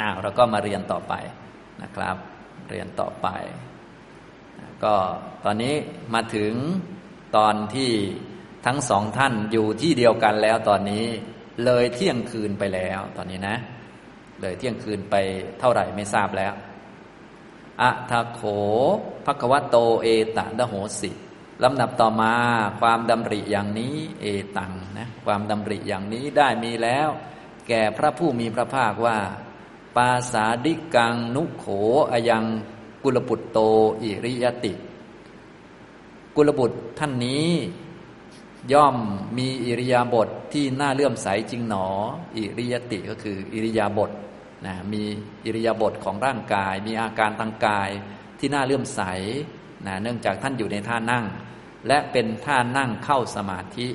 อ้าวเราก็มาเรียนต่อไปนะครับ เรียนต่อไป ก็ตอนนี้มาถึงตอนที่ทั้งสองท่านอยู่ที่เดียวกันแล้วตอนนี้เลยเที่ยงคืนไปแล้วตอนนี้นะ เลยเที่ยงคืนไปเท่าไหร่ไม่ทราบแล้วอะทะโขภควโตเอตะดโหสิลำดับต่อมาความดำริอย่างนี้เอตังนะความดำริอย่างนี้ได้มีแล้ว แก่พระผู้มีพระภาคว่า ปาสาดิกังนุโขอยังกุลบุตรโตอิริยติ กุลบุตรท่านนี้ ย่อมมีอิริยาบถทที่น่าเลื่อมใสจริงหนอ อิริยติก็คืออิริยาบถนะมีอิริยาบถของร่างกาย มีอาการทางกายที่น่าเลื่อมใสนะเนื่องจากท่านอยู่ในท่านั่ง และเป็นท่านั่งเข้าสมาธิ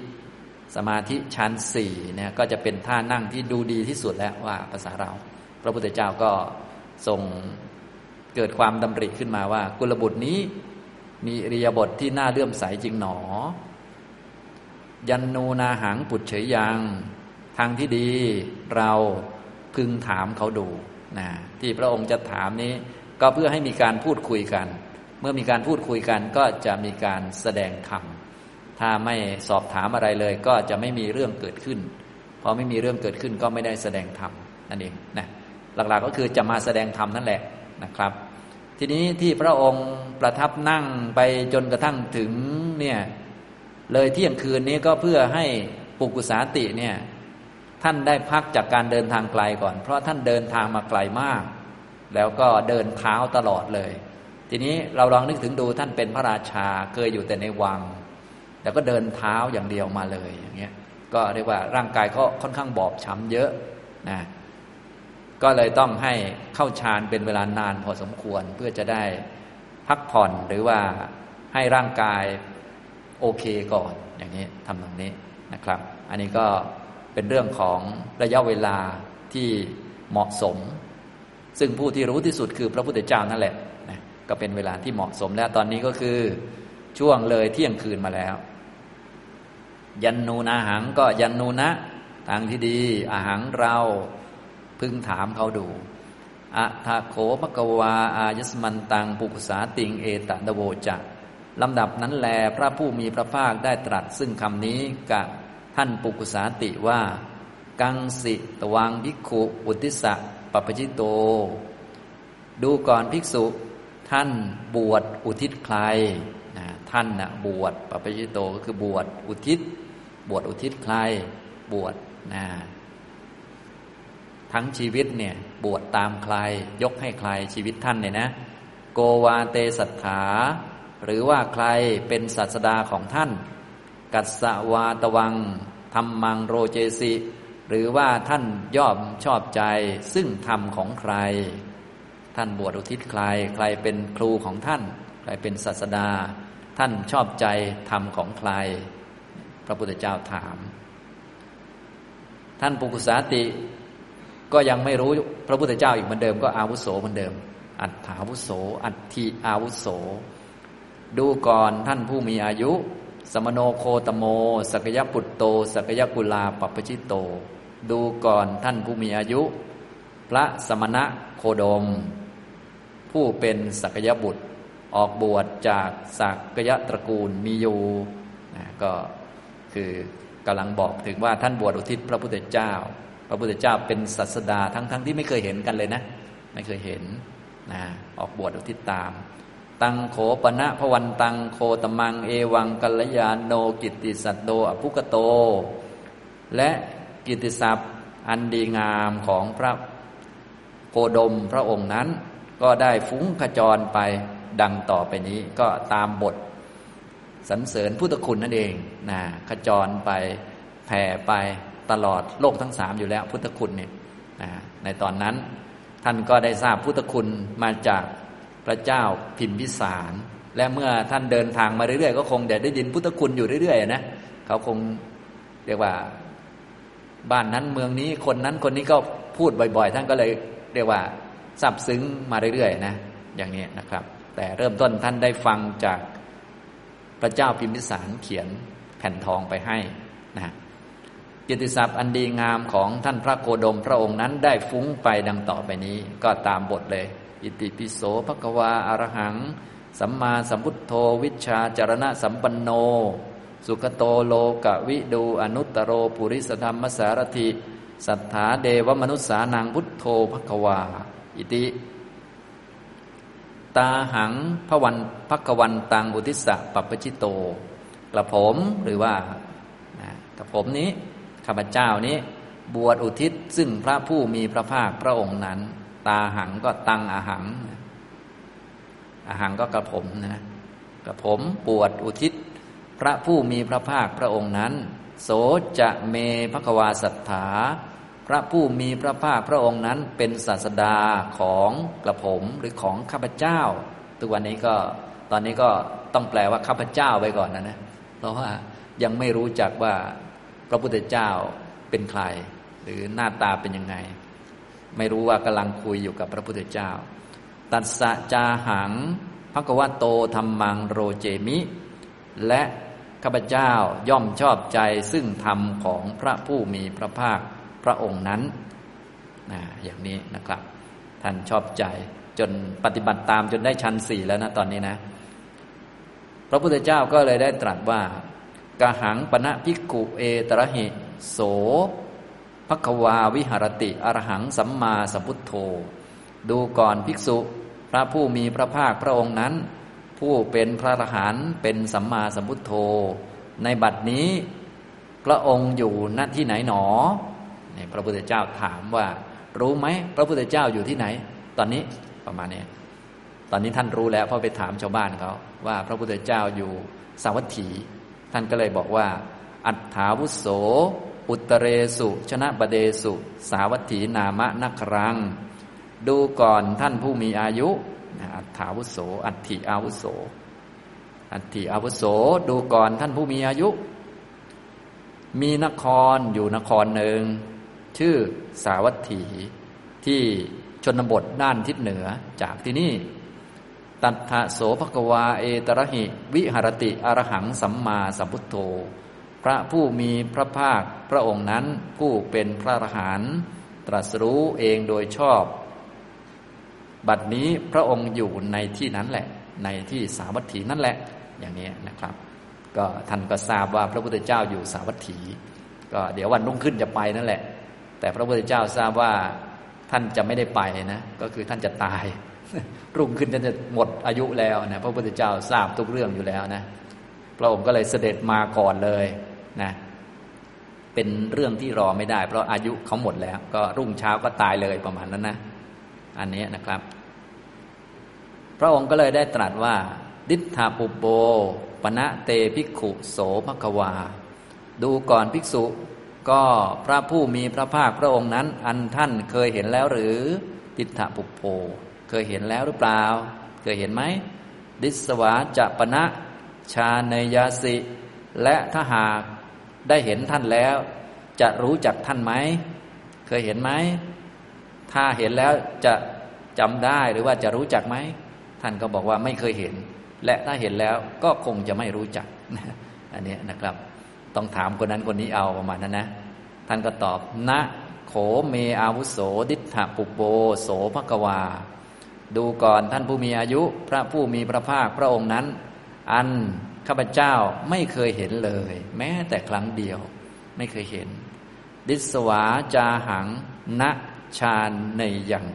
สมาธิชั้นสี่เนี่ยก็จะเป็นท่านั่งที่ดูดีที่สุดแล้วว่าภาษาเรา พระพุทธเจ้าก็ทรงเกิดความดำริขึ้นมาว่า กุลบุตรนี้มีอริยบทที่น่าเลื่อมใสจริงหนอ ยันนูนาหังปุจเฉยยังทางที่ดีเราพึงถามเขาดูนะที่พระองค์จะถามนี้ ก็เพื่อให้มีการพูดคุยกัน เมื่อมีการพูดคุยกันก็จะมีการแสดงธรรมถ้าไม่สอบถามอะไรเลย ก็จะไม่มีเรื่องเกิดขึ้นพอไม่มีเรื่องเกิดขึ้นก็ไม่ได้แสดงธรรมนั่นเองนะ หลักๆก็คือจะมาแสดงธรรมนั่นแหละนะครับ ทีนี้ที่พระองค์ประทับนั่งไปจนกระทั่งถึงเนี่ยเลยเที่ยงคืนนี้ก็เพื่อให้ปุกุสาติเนี่ยท่านได้พักจากการเดินทางไกลก่อน เพราะท่านเดินทางมาไกลมาก แล้วก็เดินเท้าตลอดเลย ทีนี้เราลองนึกถึงดูท่านเป็นพระราชาเคยอยู่แต่ในวัง แล้วก็เดินเท้าอย่างเดียวมาเลยอย่างเงี้ยก็เรียกว่าร่างกายก็ค่อนข้างบอบช้ำเยอะนะ ก็เลยต้องให้เข้าฌานเป็นเวลานานพอสมควรเพื่อจะได้พักผ่อนหรือว่าให้ร่างกายโอเคก่อนอย่างนี้ทำตรงนี้นะครับ อันนี้ก็เป็นเรื่องของระยะเวลาที่เหมาะสม ซึ่งผู้ที่รู้ที่สุดคือพระพุทธเจ้านั่นแหละนะก็เป็นเวลาที่เหมาะสมแล้วตอนนี้ก็คือช่วงเลยเที่ยงคืนมาแล้ว ยันนูนาหังก็ยันนูนะทางที่ดีอาหังเรา พึงถามเขาดูอะทาโขภกวา อายสมันตัง ปุกุสาติง เอตะดโวจักลำดับนั้นแลพระผู้มีพระภาคได้ตรัส ซึ่งคำนี้กับท่านปุกุสาติว่า กังสิตวังภิกขุอุติสะปปจิโต ดูก่อนภิกษุ ท่านบวชอุทิศใครนะท่านนะบวชปปจิโตก็คือบวชอุทิศ บวชอุทิศใคร บวชนะ ทั้งชีวิตเนี่ยบวชตามใคร ยกให้ใครชีวิตท่านเนี่ยนะ โกวาเตสัทธาหรือว่าใครเป็นศาสดาของท่าน กัสสวาตวังธรรมังโรเจสิ หรือว่าท่านย่อมชอบใจซึ่งธรรมของใคร ท่านบวชอุทิศใคร ใครเป็นครูของท่าน ใครเป็นศาสดา ท่านชอบใจธรรมของใคร พระพุทธเจ้าถาม ท่านปุกุสาติ ก็ยังไม่รู้พระพุทธเจ้าอีกเหมือนเดิมก็อาวุโสเหมือนเดิม อัตถาวุโส อัตถิอาวุโส ดูก่อนท่านผู้มีอายุ สมโนโคตโม สักยปุตโต สักยกุลาปปชิตโต ดูก่อนท่านผู้มีอายุ พระสมณะโคดม ผู้เป็นสักยบุตรออกบวชจากสักยะตระกูลมีอยู่ก็คือกำลังบอกถึงว่าท่านบวชอุทิศพระพุทธเจ้า พระพุทธเจ้าเป็นศาสดาทั้งๆทที่ไม่เคยเห็นกันเลยนะ ไม่เคยเห็นนะออกบวชอุทิศตาม ตังโขปณะพวันตังโคตมัง เอวังกัลยาโนกิติสัตโตอภุกโต และกิติศัพท์อันดีงามของพระโคดมพระองค์นั้น ก็ได้ฟุ้งขจรไปดังต่อไปนี้ก็ตามบทสรรเสริญพุทธคุณนั่นเองนะขจรไปแผ่ไป ตลอดโลกทั้งสามอยู่แล้ว พุทธคุณเนี่ยนะในตอนนั้นท่านก็ได้ทราบพุทธคุณมาจากพระเจ้าพิมพิสาร และเมื่อท่านเดินทางมาเรื่อยๆก็คงเดได้ยินพุทธคุณอยู่เรื่อยๆนะเขาคงเรียกว่าบ้านนั้นเมืองนี้คนนั้นคนนี้ก็พูดบ่อย ๆ ท่านก็เลยเรียกว่าซับซึ้งมาเรื่อยๆนะอย่างนี้นะครับ แต่เริ่มต้นท่านได้ฟังจากพระเจ้าพิมพิสารเขียนแผ่นทองไปให้นะ กิติศัพท์อันดีงามของท่านพระโคดมพระองค์นั้นได้ฟุ้งไปดังต่อไปนี้ ก็ตามบทเลย อิติปิโสภควาอารหัง สัมมาสัมพุทโธวิชาจารณะสัมปันโน สุขโตโลกวิดูอนุตตโรปุริสธรรมสารถิสัทธาเดวมนุษสานังพุทโธภควา อิติ ตาหังพวันภควันตังอุทิสะปัปชิโตกระผมหรือว่ากระผมนี้ ข้าพเจ้านี้ บวชอุทิศซึ่งพระผู้มีพระภาคพระองค์นั้น ตาหังก็ตังอาหังอาหังก็กระผมนะกระผมบวชอุทิศ พระผู้มีพระภาคพระองค์นั้น โสจะเมภควาสัทธาพระผู้มีพระภาคพระองค์นั้นเป็นศาสดาของกระผมหรือของข้าพเจ้าตัววันนี้ก็ตอนนี้ก็ต้องแปลว่าข้าพเจ้าไปก่อนนะนะเพราะว่ายังไม่รู้จักว่า พระพุทธเจ้าเป็นใคร หรือหน้าตาเป็นยังไง ไม่รู้ว่ากำลังคุยอยู่กับพระพุทธเจ้า ตัสสะจาหังพระกวโตธรรมังโรเจมิ และข้าพเจ้าย่อมชอบใจซึ่งธรรมของพระผู้มีพระภาคพระองค์นั้นนะอย่างนี้นะครับ ท่านชอบใจจนปฏิบัติตามจนได้ชั้นสี่แล้วนะตอนนี้นะ พระพุทธเจ้าก็เลยได้ตรัสว่า กหังปณะพิกุเอตระหิโสภควาวิหารติ อรหังสัมมาสัมพุทโธ ดูก่อนภิกษุ พระผู้มีพระภาคพระองค์นั้น ผู้เป็นพระอรหันต์เป็นสัมมาสัมพุทโธ ในบัดนี้ พระองค์อยู่ณที่ไหนหนอเนี่ยพระพุทธเจ้าถามว่า รู้ไหมพระพุทธเจ้าอยู่ที่ไหน ตอนนี้ประมาณนี้ตอนนี้ท่านรู้แล้วเพราะไปถามชาวบ้านเขาว่า พระพุทธเจ้าอยู่สาวัตถี ท่านก็เลยบอกว่า อัฏฐาวุโส อุตเรสุ ชนะบเดสุ สาวัตถีนามะนักรัง ดูก่อนท่านผู้มีอายุ อัฏฐาวุโส อัตถิอาวุโส อัตถิอาวุโส ดูก่อนท่านผู้มีอายุ มีนครอยู่นครหนึ่ง ชื่อสาวัตถีที่ชนบทด้านทิศเหนือจากที่นี่ ตัทธโสภควาเอตระหิ วิหรติอรหังสัมมาสัมพุทโธ พระผู้มีพระภาคพระองค์นั้นผู้เป็นพระอรหันต์ตรัสรู้เองโดยชอบ บัดนี้พระองค์อยู่ในที่นั้นแหละ ในที่สาวัตถีนั่นแหละ อย่างนี้นะครับ ก็ท่านก็ทราบว่าพระพุทธเจ้าอยู่สาวัตถี ก็เดี๋ยววันรุ่งขึ้นจะไปนั่นแหละ แต่พระพุทธเจ้าทราบว่าท่านจะไม่ได้ไปนะ ก็คือท่านจะตาย รุ่งขึ้นท่านจะหมดอายุแล้วนะพระพุทธเจ้าทราบทุกเรื่องอยู่แล้วนะพระองค์ก็เลยเสด็จมาก่อนเลยนะเป็นเรื่องที่รอไม่ได้ เพราะอายุเขาหมดแล้ว ก็รุ่งเช้าก็ตายเลยประมาณนั้นนะอันนี้นะครับ พระองค์ก็เลยได้ตรัสว่า ดิธาปุโบปณะเตภิกขุโสภควา ดูก่อนภิกษุก็พระผู้มีพระภาคพระองค์นั้น อันท่านเคยเห็นแล้วหรือดิธาปุโบ เคยเห็นแล้วหรือเปล่า เคยเห็นไหม ดิสวาจะปณะชาเนยาสิ และถ้าหากได้เห็นท่านแล้ว จะรู้จักท่านไหม เคยเห็นไหม ถ้าเห็นแล้วจะจำได้หรือว่าจะรู้จักไหม ท่านก็บอกว่าไม่เคยเห็น และถ้าเห็นแล้วก็คงจะไม่รู้จัก อันนี้นะครับ ต้องถามคนนั้นคนนี้เอาประมาณนั้นนะ ท่านก็ตอบ นะ โขเมอาวุโสดิษฐปุโปโสภกวา ดูก่อนท่านผู้มีอายุพระผู้มีพระภาคพระองค์นั้น อันข้าพเจ้าไม่เคยเห็นเลย แม้แต่ครั้งเดียวไม่เคยเห็น ดิสวาจาหังณชาในยัง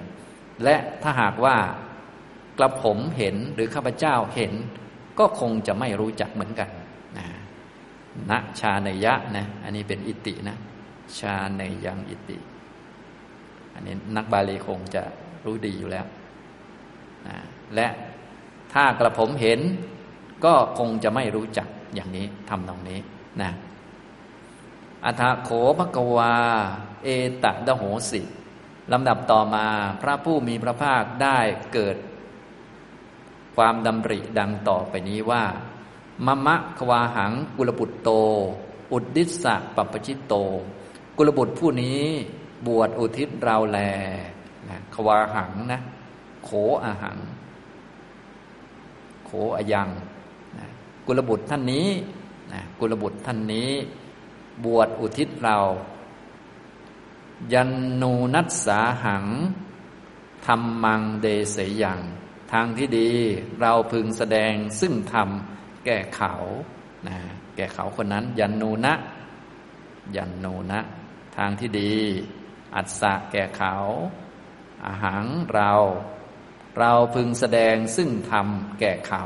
และถ้าหากว่ากระผมเห็นหรือข้าพเจ้าเห็น ก็คงจะไม่รู้จักเหมือนกันนะณชาในยะนะอันนี้เป็นอิตินะ ชาในยังอิติ อันนี้นักบาลีคงจะรู้ดีอยู่แล้ว นะและถ้ากระผมเห็นก็คงจะไม่รู้จักอย่างนี้ทำตรงนี้นะอัฐโขภกวา เอตะดโหสิลำดับต่อมาพระผู้มีพระภาคได้เกิด ความดำริดังต่อไปนี้ว่ามะมะควาหังกุลบุตรโต อุดดิสะปัปชิตโต กุลบุตรผู้นี้บวชอุทิศเราแลนะควาหังนะ โขอาหัง โขอายังนะกุลบุตรท่านนี้นะกุลบุตรท่านนี้ บวชอุทิศเรา ยันนูนัสสาหังธรรมังเดเสยัง ทางที่ดีเราพึงแสดงซึ่งธรรมแก่เขานะแก่เขาคนนั้น ยันนูนะ ยันนูนะ ทางที่ดี อัศะแก่เขาอาหารเรา เราพึงแสดงซึ่งธรรมแก่เขา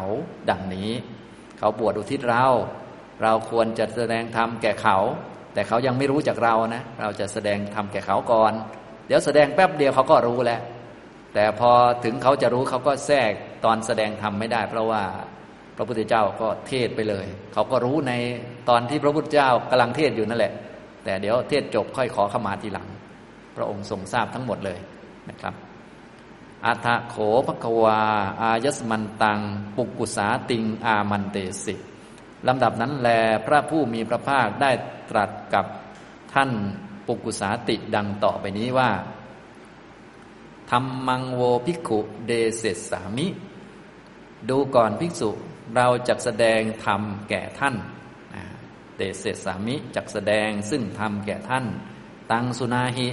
ดังนี้ เขาบวชอุทิศเรา เราควรจะแสดงธรรมแก่เขา แต่เขายังไม่รู้จากเรานะ เราจะแสดงธรรมแก่เขาก่อน เดี๋ยวแสดงแป๊บเดียวเขาก็รู้แล้ว แต่พอถึงเขาจะรู้เขาก็แทรกตอนแสดงธรรมไม่ได้ เพราะว่าพระพุทธเจ้าก็เทศไปเลย เขาก็รู้ในตอนที่พระพุทธเจ้ากำลังเทศอยู่นั่นแหละ แต่เดี๋ยวเทศจบค่อยขอขมาทีหลัง พระองค์ทรงทราบทั้งหมดเลยนะครับ อัฏฐโขภควา อายสมันตัง ปุกุสาติง อามันเตสิลำดับนั้นแลพระผู้มีพระภาคได้ตรัสกับท่านปุกุสาติดังต่อไปนี้ว่าธรรมังโวภิกขุเดเสสามิ ดูก่อนภิกษุเราจะแสดงธรรมแก่ท่านเดเสสามิจักแสดงซึ่งธรรมแก่ท่าน ตังสุนาหิ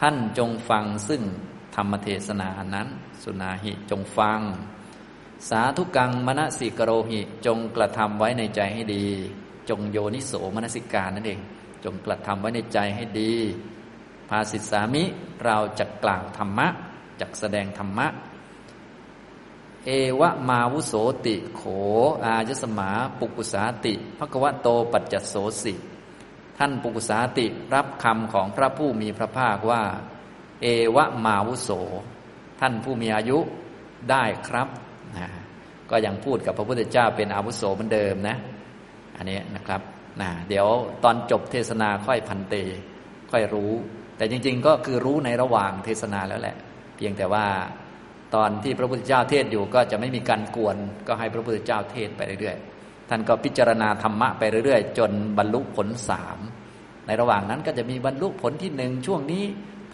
ท่านจงฟังซึ่ง ธรรมเทศนานั้น สุนาหิจงฟัง สาธุกังมณสิกโรหิจงกระทำไว้ในใจให้ดี จงโยนิโสมนสิการนั่นเอง จงกระทำไว้ในใจให้ดี ภาสิสามิเราจะกล่าวธรรมะจักแสดงธรรมะ เอวะมาวุโสติโข อายสมาปุกุสาติภควะโตปัจจโสสิ ท่านปุกุสาติรับคำของพระผู้มีพระภาคว่า เอวะมาวุโส ท่านผู้มีอายุได้ครับนะก็ยังพูดกับพระพุทธเจ้าเป็นอาวุโสเหมือนเดิมนะ อันนี้นะครับนะเดี๋ยวตอนจบเทศนาค่อยพันเต ค่อยรู้ แต่จริง ๆ ก็คือรู้ในระหว่างเทศนาแล้วแหละ เพียงแต่ว่าตอนที่พระพุทธเจ้าเทศอยู่ก็จะไม่มีการกวน ก็ให้พระพุทธเจ้าเทศไปเรื่อยๆ ท่านก็พิจารณาธรรมะไปเรื่อยๆ จนบรรลุผลสามในระหว่างนั้นก็จะมีบรรลุผลที่หนึ่งช่วงนี้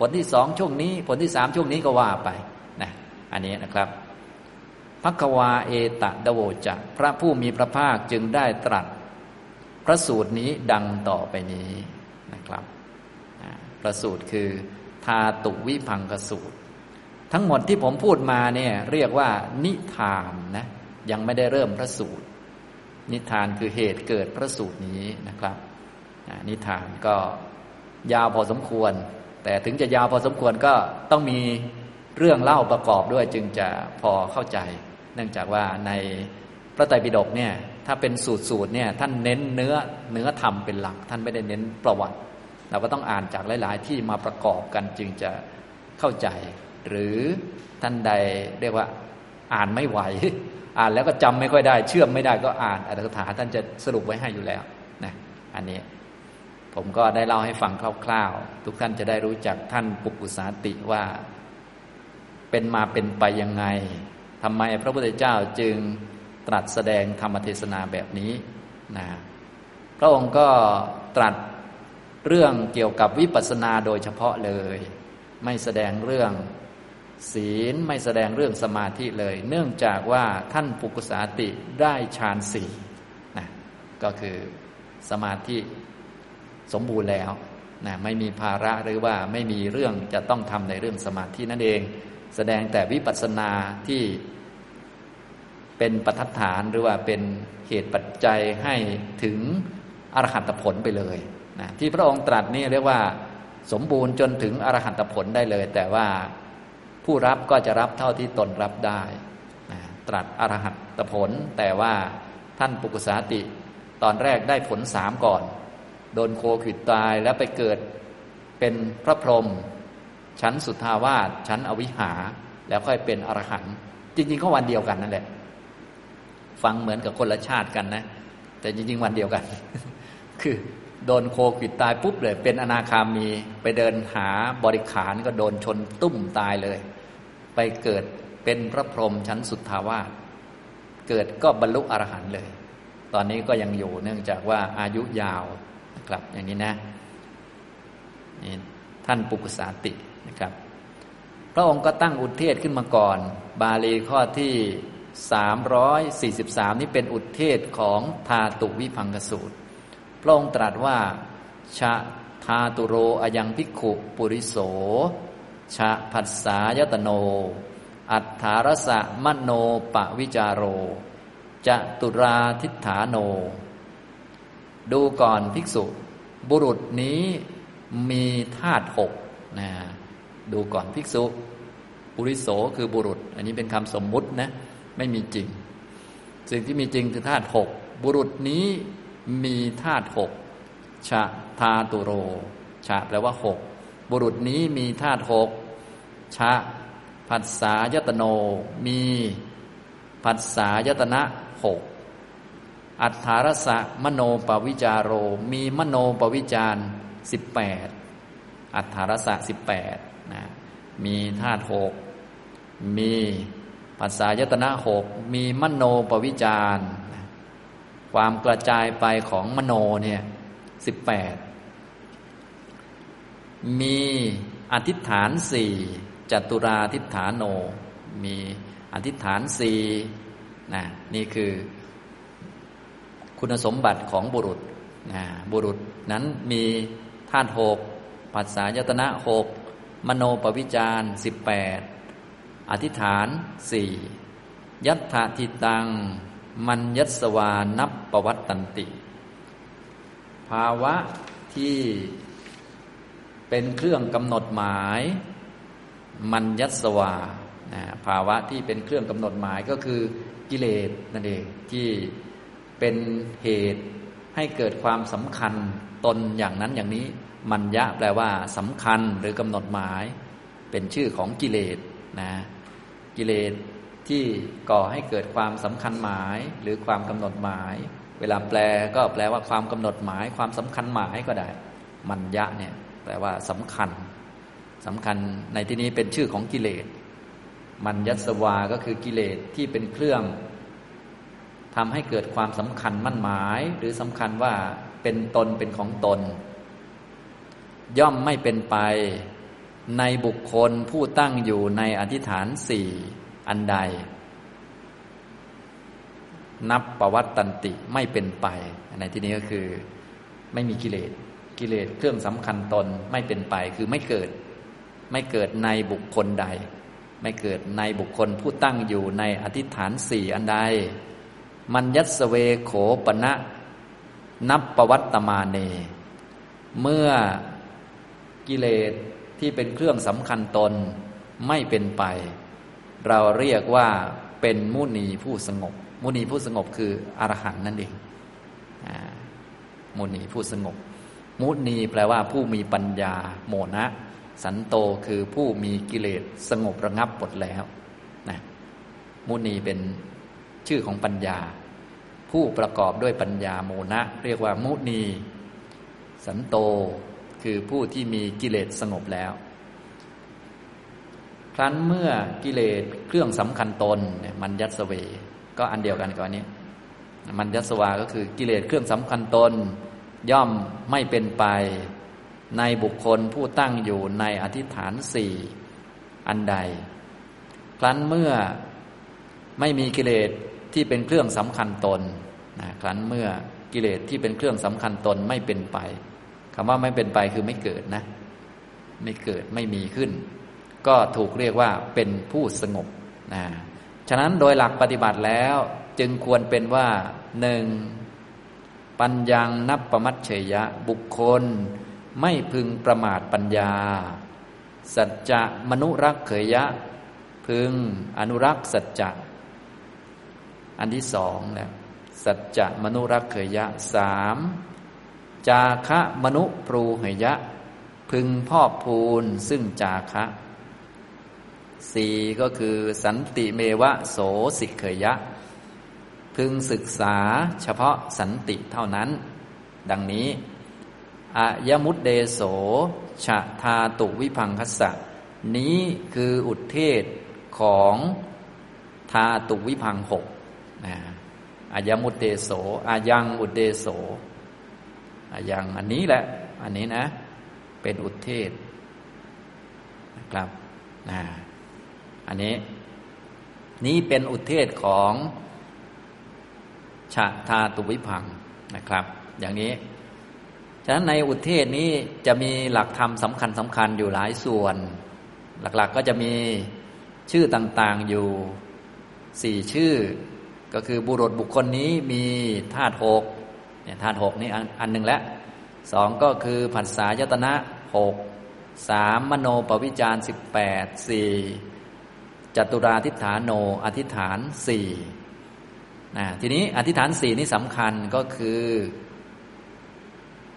ผลที่สองช่วงนี้ ผลที่สามช่วงนี้ก็ว่าไปนะอันนี้นะครับพักวาเอตะดโวจะพระผู้มีพระภาคจึงได้ตรัส พระสูตรนี้ดังต่อไปนี้นะครับประสูตรคือทาตุวิพังกสูตร ทั้งหมดที่ผมพูดมาเนี่ยเรียกว่านิทานนะยังไม่ได้เริ่มพระสูตร นิทานคือเหตุเกิดพระสูตรนี้นะครับนิทานก็ยาวพอสมควร แต่ถึงจะยาวพอสมควรก็ต้องมีเรื่องเล่าประกอบด้วยจึงจะพอเข้าใจ เนื่องจากว่าในพระไตรปิฎกเนี่ยถ้าเป็นสูตรสูตรเนี่ยท่านเน้นเนื้อเนื้อธรรมเป็นหลัก ท่านไม่ได้เน้นประวัติ เราก็ต้องอ่านจากหลาย ๆ ที่มาประกอบกันจึงจะเข้าใจ หรือท่านใดเรียกว่าอ่านไม่ไหว อ่านแล้วก็จำไม่ค่อยได้ เชื่อมไม่ได้ก็อ่านอัตถกถาท่านจะสรุปไว้ให้อยู่แล้วนะอันนี้ ผมก็ได้เล่าให้ฟังคร่าวๆ ทุกท่านจะได้รู้จักท่านปุกุสาติว่า เป็นมาเป็นไปยังไงทำไมพระพุทธเจ้าจึงตรัสแสดงธรรมเทศนาแบบนี้นะพระองค์ก็ตรัสเรื่องเกี่ยวกับวิปัสสนาโดยเฉพาะเลย ไม่แสดงเรื่องศีลไม่แสดงเรื่องสมาธิเลย เนื่องจากว่าท่านปุกุสาติได้ฌานสี่นะก็คือสมาธิ สมบูรณ์แล้วนะไม่มีภาระหรือว่าไม่มีเรื่องจะต้องทำในเรื่องสมาธินั่นเอง แสดงแต่วิปัสสนาที่เป็นปัจฐานหรือว่าเป็นเหตุปัจจัยให้ถึงอรหัตผลไปเลยนะที่พระองค์ตรัสนี่เรียกว่าสมบูรณ์จนถึงอรหัตผลได้เลย แต่ว่าผู้รับก็จะรับเท่าที่ตนรับได้นะตรัสอรหัตผล แต่ว่าท่านปุกุสาติตอนแรกได้ผลสามก่อน โดนโคขิดตายแล้วไปเกิดเป็นพระพรหมชั้นสุทธาวาสชั้นอวิหา แล้วค่อยเป็นอรหันต์จริง ๆ ก็วันเดียวกันนั่นแหละ ฟังเหมือนกับคนละชาติกันนะ แต่จริง ๆ วันเดียวกัน คือโดนโควิดตายปุ๊บเลยเป็นอนาคามีไปเดินหาบริขารก็โดนชนตุ้มตายเลย ไปเกิดเป็นพระพรหมชั้นสุทธาวาสเกิดก็บรรลุอรหันต์เลย ตอนนี้ก็ยังอยู่เนื่องจากว่าอายุยาว นะครับ อย่างนี้นะนี่ท่านปุกุสาตินะครับ พระองค์ก็ตั้งอุทเทศขึ้นมาก่อน บาลีข้อที่สามร้อยสี่สิบสามนี่เป็นอุทเทศของทาตุวิพังกสูตร พระองค์ตรัสว่าชะทาตุโรอยังพิกขุปุริโส ชะผัสสายตโน อัฏฐารสะมโนปะวิจารโรจะตุราทิฏฐานโน ดูก่อนภิกษุ บุรุษนี้มีธาตุหกนะดูก่อนภิกษุปุริโสคือบุรุษ อันนี้เป็นคำสมมุตินะไม่มีจริง สิ่งที่มีจริงคือธาตุหกบุรุษนี้มีธาตุหกชะทาตุโร ชะแปลว่าหกบุรุษนี้มีธาตุหกชะผัสสายตโน มีผัสสายตนะหก อัฏฐารสะมโนปวิจารโร มีมโนปวิจารสิบแปดอัฏฐารสะสิบแปดนะมีธาตุหกมีภาษายตนะหกมีมโนปวิจารความกระจายไปของมโนเนี่ยสิบแปดมีอธิษฐานสี่จตุราธิฐานโน มีอธิษฐานสี่นะนี่คือ คุณสมบัติของบุรุษบุรุษนั้นมีธาตุหกปัสสายตนะหกมโนปวิจารสิบแปดอธิษฐานสี่ยัตถาทิตัง มันยัสวานับประวัตตันติ ภาวะที่เป็นเครื่องกำหนดหมาย มันยัสวาภาวะที่เป็นเครื่องกำหนดหมายก็คือกิเลสนั่นเองที่ เป็นเหตุให้เกิดความสำคัญตนอย่างนั้นอย่างนี้ มันยะแปลว่าสำคัญหรือกำหนดหมาย เป็นชื่อของกิเลสนะกิเลสที่ก่อให้เกิดความสำคัญหมายหรือความกำหนดหมาย เวลาแปลก็แปลว่าความกำหนดหมาย ความสำคัญหมายก็ได้ มันยะเนี่ยแปลว่าสำคัญสำคัญในที่นี้เป็นชื่อของกิเลส มันยัสวาก็คือกิเลสที่เป็นเครื่อง ทำให้เกิดความสำคัญมั่นหมาย หรือสำคัญว่าเป็นตนเป็นของตน ย่อมไม่เป็นไปในบุคคลผู้ตั้งอยู่ในอธิษฐานสี่อันใด นับประวัติตันติไม่เป็นไปในที่นี้ก็คือไม่มีกิเลสกิเลสเครื่องสำคัญตนไม่เป็นไปคือไม่เกิด ไม่เกิดในบุคคลใด ไม่เกิดในบุคคลผู้ตั้งอยู่ในอธิษฐานสี่อันใด มันยัสเวโขปณะนับประวัตตมาเน เมื่อกิเลสที่เป็นเครื่องสำคัญตนไม่เป็นไป เราเรียกว่าเป็นมุนีผู้สงบ มุนีผู้สงบคืออรหันต์นั่นเองมุนีผู้สงบ มุนีแปลว่าผู้มีปัญญา โมนะ สันโตคือผู้มีกิเลสสงบระงับหมดแล้วนะมุนีเป็น ชื่อของปัญญา ผู้ประกอบด้วยปัญญาโมนะ เรียกว่ามุนี สันโตคือผู้ที่มีกิเลสสงบแล้ว ครั้นเมื่อกิเลสเครื่องสำคัญตนมันยัสเว ก็อันเดียวกันกับอันนี้ มันยัตสวาก็คือกิเลสเครื่องสำคัญตน ย่อมไม่เป็นไปในบุคคลผู้ตั้งอยู่ในอธิษฐานสี่อันใด ครั้นเมื่อไม่มีกิเลส ที่เป็นเครื่องสำคัญตนนะครั้นเมื่อกิเลสที่เป็นเครื่องสำคัญตนไม่เป็นไปคำว่าไม่เป็นไปคือไม่เกิดนะ ไม่เกิดไม่มีขึ้น ก็ถูกเรียกว่าเป็นผู้สงบนะฉะนั้นโดยหลักปฏิบัติแล้วจึงควรเป็นว่าหนึ่งปัญญานับประมัตเฉยะ บุคคล ไม่พึงประมาทปัญญา สัจจะมนุรักเขยะ พึงอนุรักษ์สัจจะ อันที่สองนะสัจจะมนุรักเขยะสามจาคะมนุปรูเหยะ พึงพ่อพูนซึ่งจาคะสี่ก็คือสันติเมวะโสสิกเขยะ พึงศึกษาเฉพาะสันติเท่านั้น ดังนี้อายมุตเดโสชะทาตุวิพังคสะนี้คืออุทเทศของทาตุวิพังหก นะอายมุเดโสอายังอุดเดโสอาย่างอันนี้แหละ อันนี้นะ เป็นอุทเทศนะครับอันนี้ นี้เป็นอุทเทศของชาทาตุวิพังนะครับ อย่างนี้ ฉะนั้นในอุทเทศนี้จะมีหลักธรรมสำคัญสำคัญอยู่หลายส่วน หลักๆก็จะมีชื่อต่างๆอยู่สี่ชื่อ ก็คือบุรุษบุคคลนี้มีธาตุหกเนี่ยธาตุหกนี่อันหนึ่งแล้วสองก็คือผัสสะยตนะหกสามมโนปวิจารสิบแปดสี่จตุราธิฐานโนอธิฐานสี่นะทีนี้อธิฐานสี่นี่สำคัญก็คือ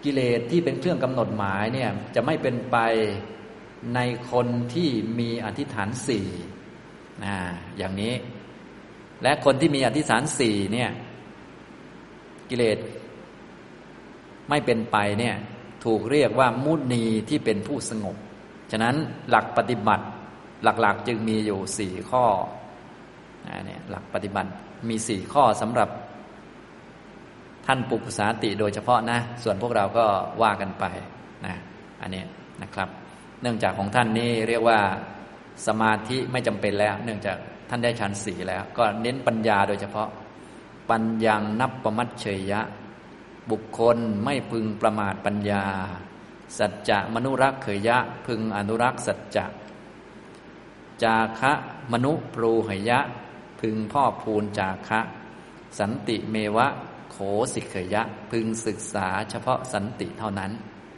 กิเลสที่เป็นเครื่องกำหนดหมายเนี่ยจะไม่เป็นไปในคนที่มีอธิฐานสี่นะอย่างนี้ และคนที่มีอธิษฐานสี่เนี่ย กิเลสไม่เป็นไปเนี่ย ถูกเรียกว่ามุนีที่เป็นผู้สงบ ฉะนั้นหลักปฏิบัติหลักๆ จึงมีอยู่สี่ข้อเนี่ยหลักปฏิบัติมีสี่ข้อสำหรับท่านปุกสาติโดยเฉพาะนะ ส่วนพวกเราก็ว่ากันไปนะอันนี้นะครับ เนื่องจากของท่านนี้เรียกว่าสมาธิไม่จำเป็นแล้ว เนื่องจาก ท่านได้ชั้นสี่แล้ว ก็เน้นปัญญาโดยเฉพาะ ปัญญานับประมัดเฉยยะ บุคคลไม่พึงประมาทปัญญา สัจจะมนุรักเขยยะ พึงอนุรักษ์สัจจะจาคะมนุปรูหยะ พึงพ่อพูนจาคะ สันติเมวะ โขสิกเขยะ พึงศึกษาเฉพาะสันติเท่านั้น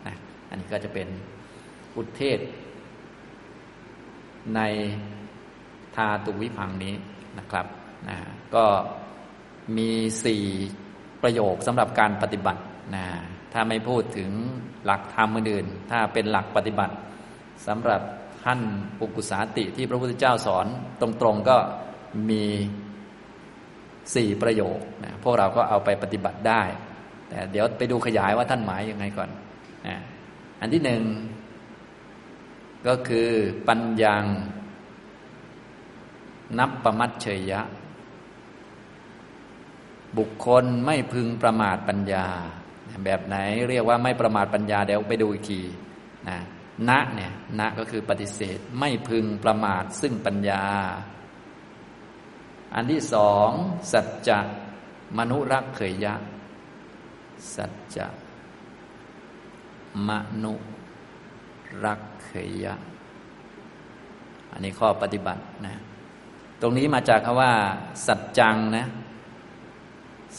นะอันนี้ก็จะเป็นอุเทศ ใน ทาตุวิพังนี้นะครับนะก็มีสี่ประโยคสำหรับการปฏิบัตินะถ้าไม่พูดถึงหลักธรรมอื่นถ้าเป็นหลักปฏิบัติสำหรับท่านปุกุสาติที่พระพุทธเจ้าสอนตรงๆก็มีสี่ประโยคนะพวกเราก็เอาไปปฏิบัติได้ แต่เดี๋ยวไปดูขยายว่าท่านหมายยังไงก่อนนะอันที่หนึ่งก็คือปัญญา นับประมัดเฉยยะ บุคคลไม่พึงประมาทปัญญา แบบไหนเรียกว่าไม่ประมาทปัญญาเดี๋ยวไปดูอีกทีนะณเนี่ยณก็คือปฏิเสธไม่พึงประมาทซึ่งปัญญา อันที่สองสัจจะมนุรักเขยยะ สัจจะมนุรักเขยยะ อันนี้ข้อปฏิบัตินะ ตรงนี้มาจากคำว่า สัจจังนะ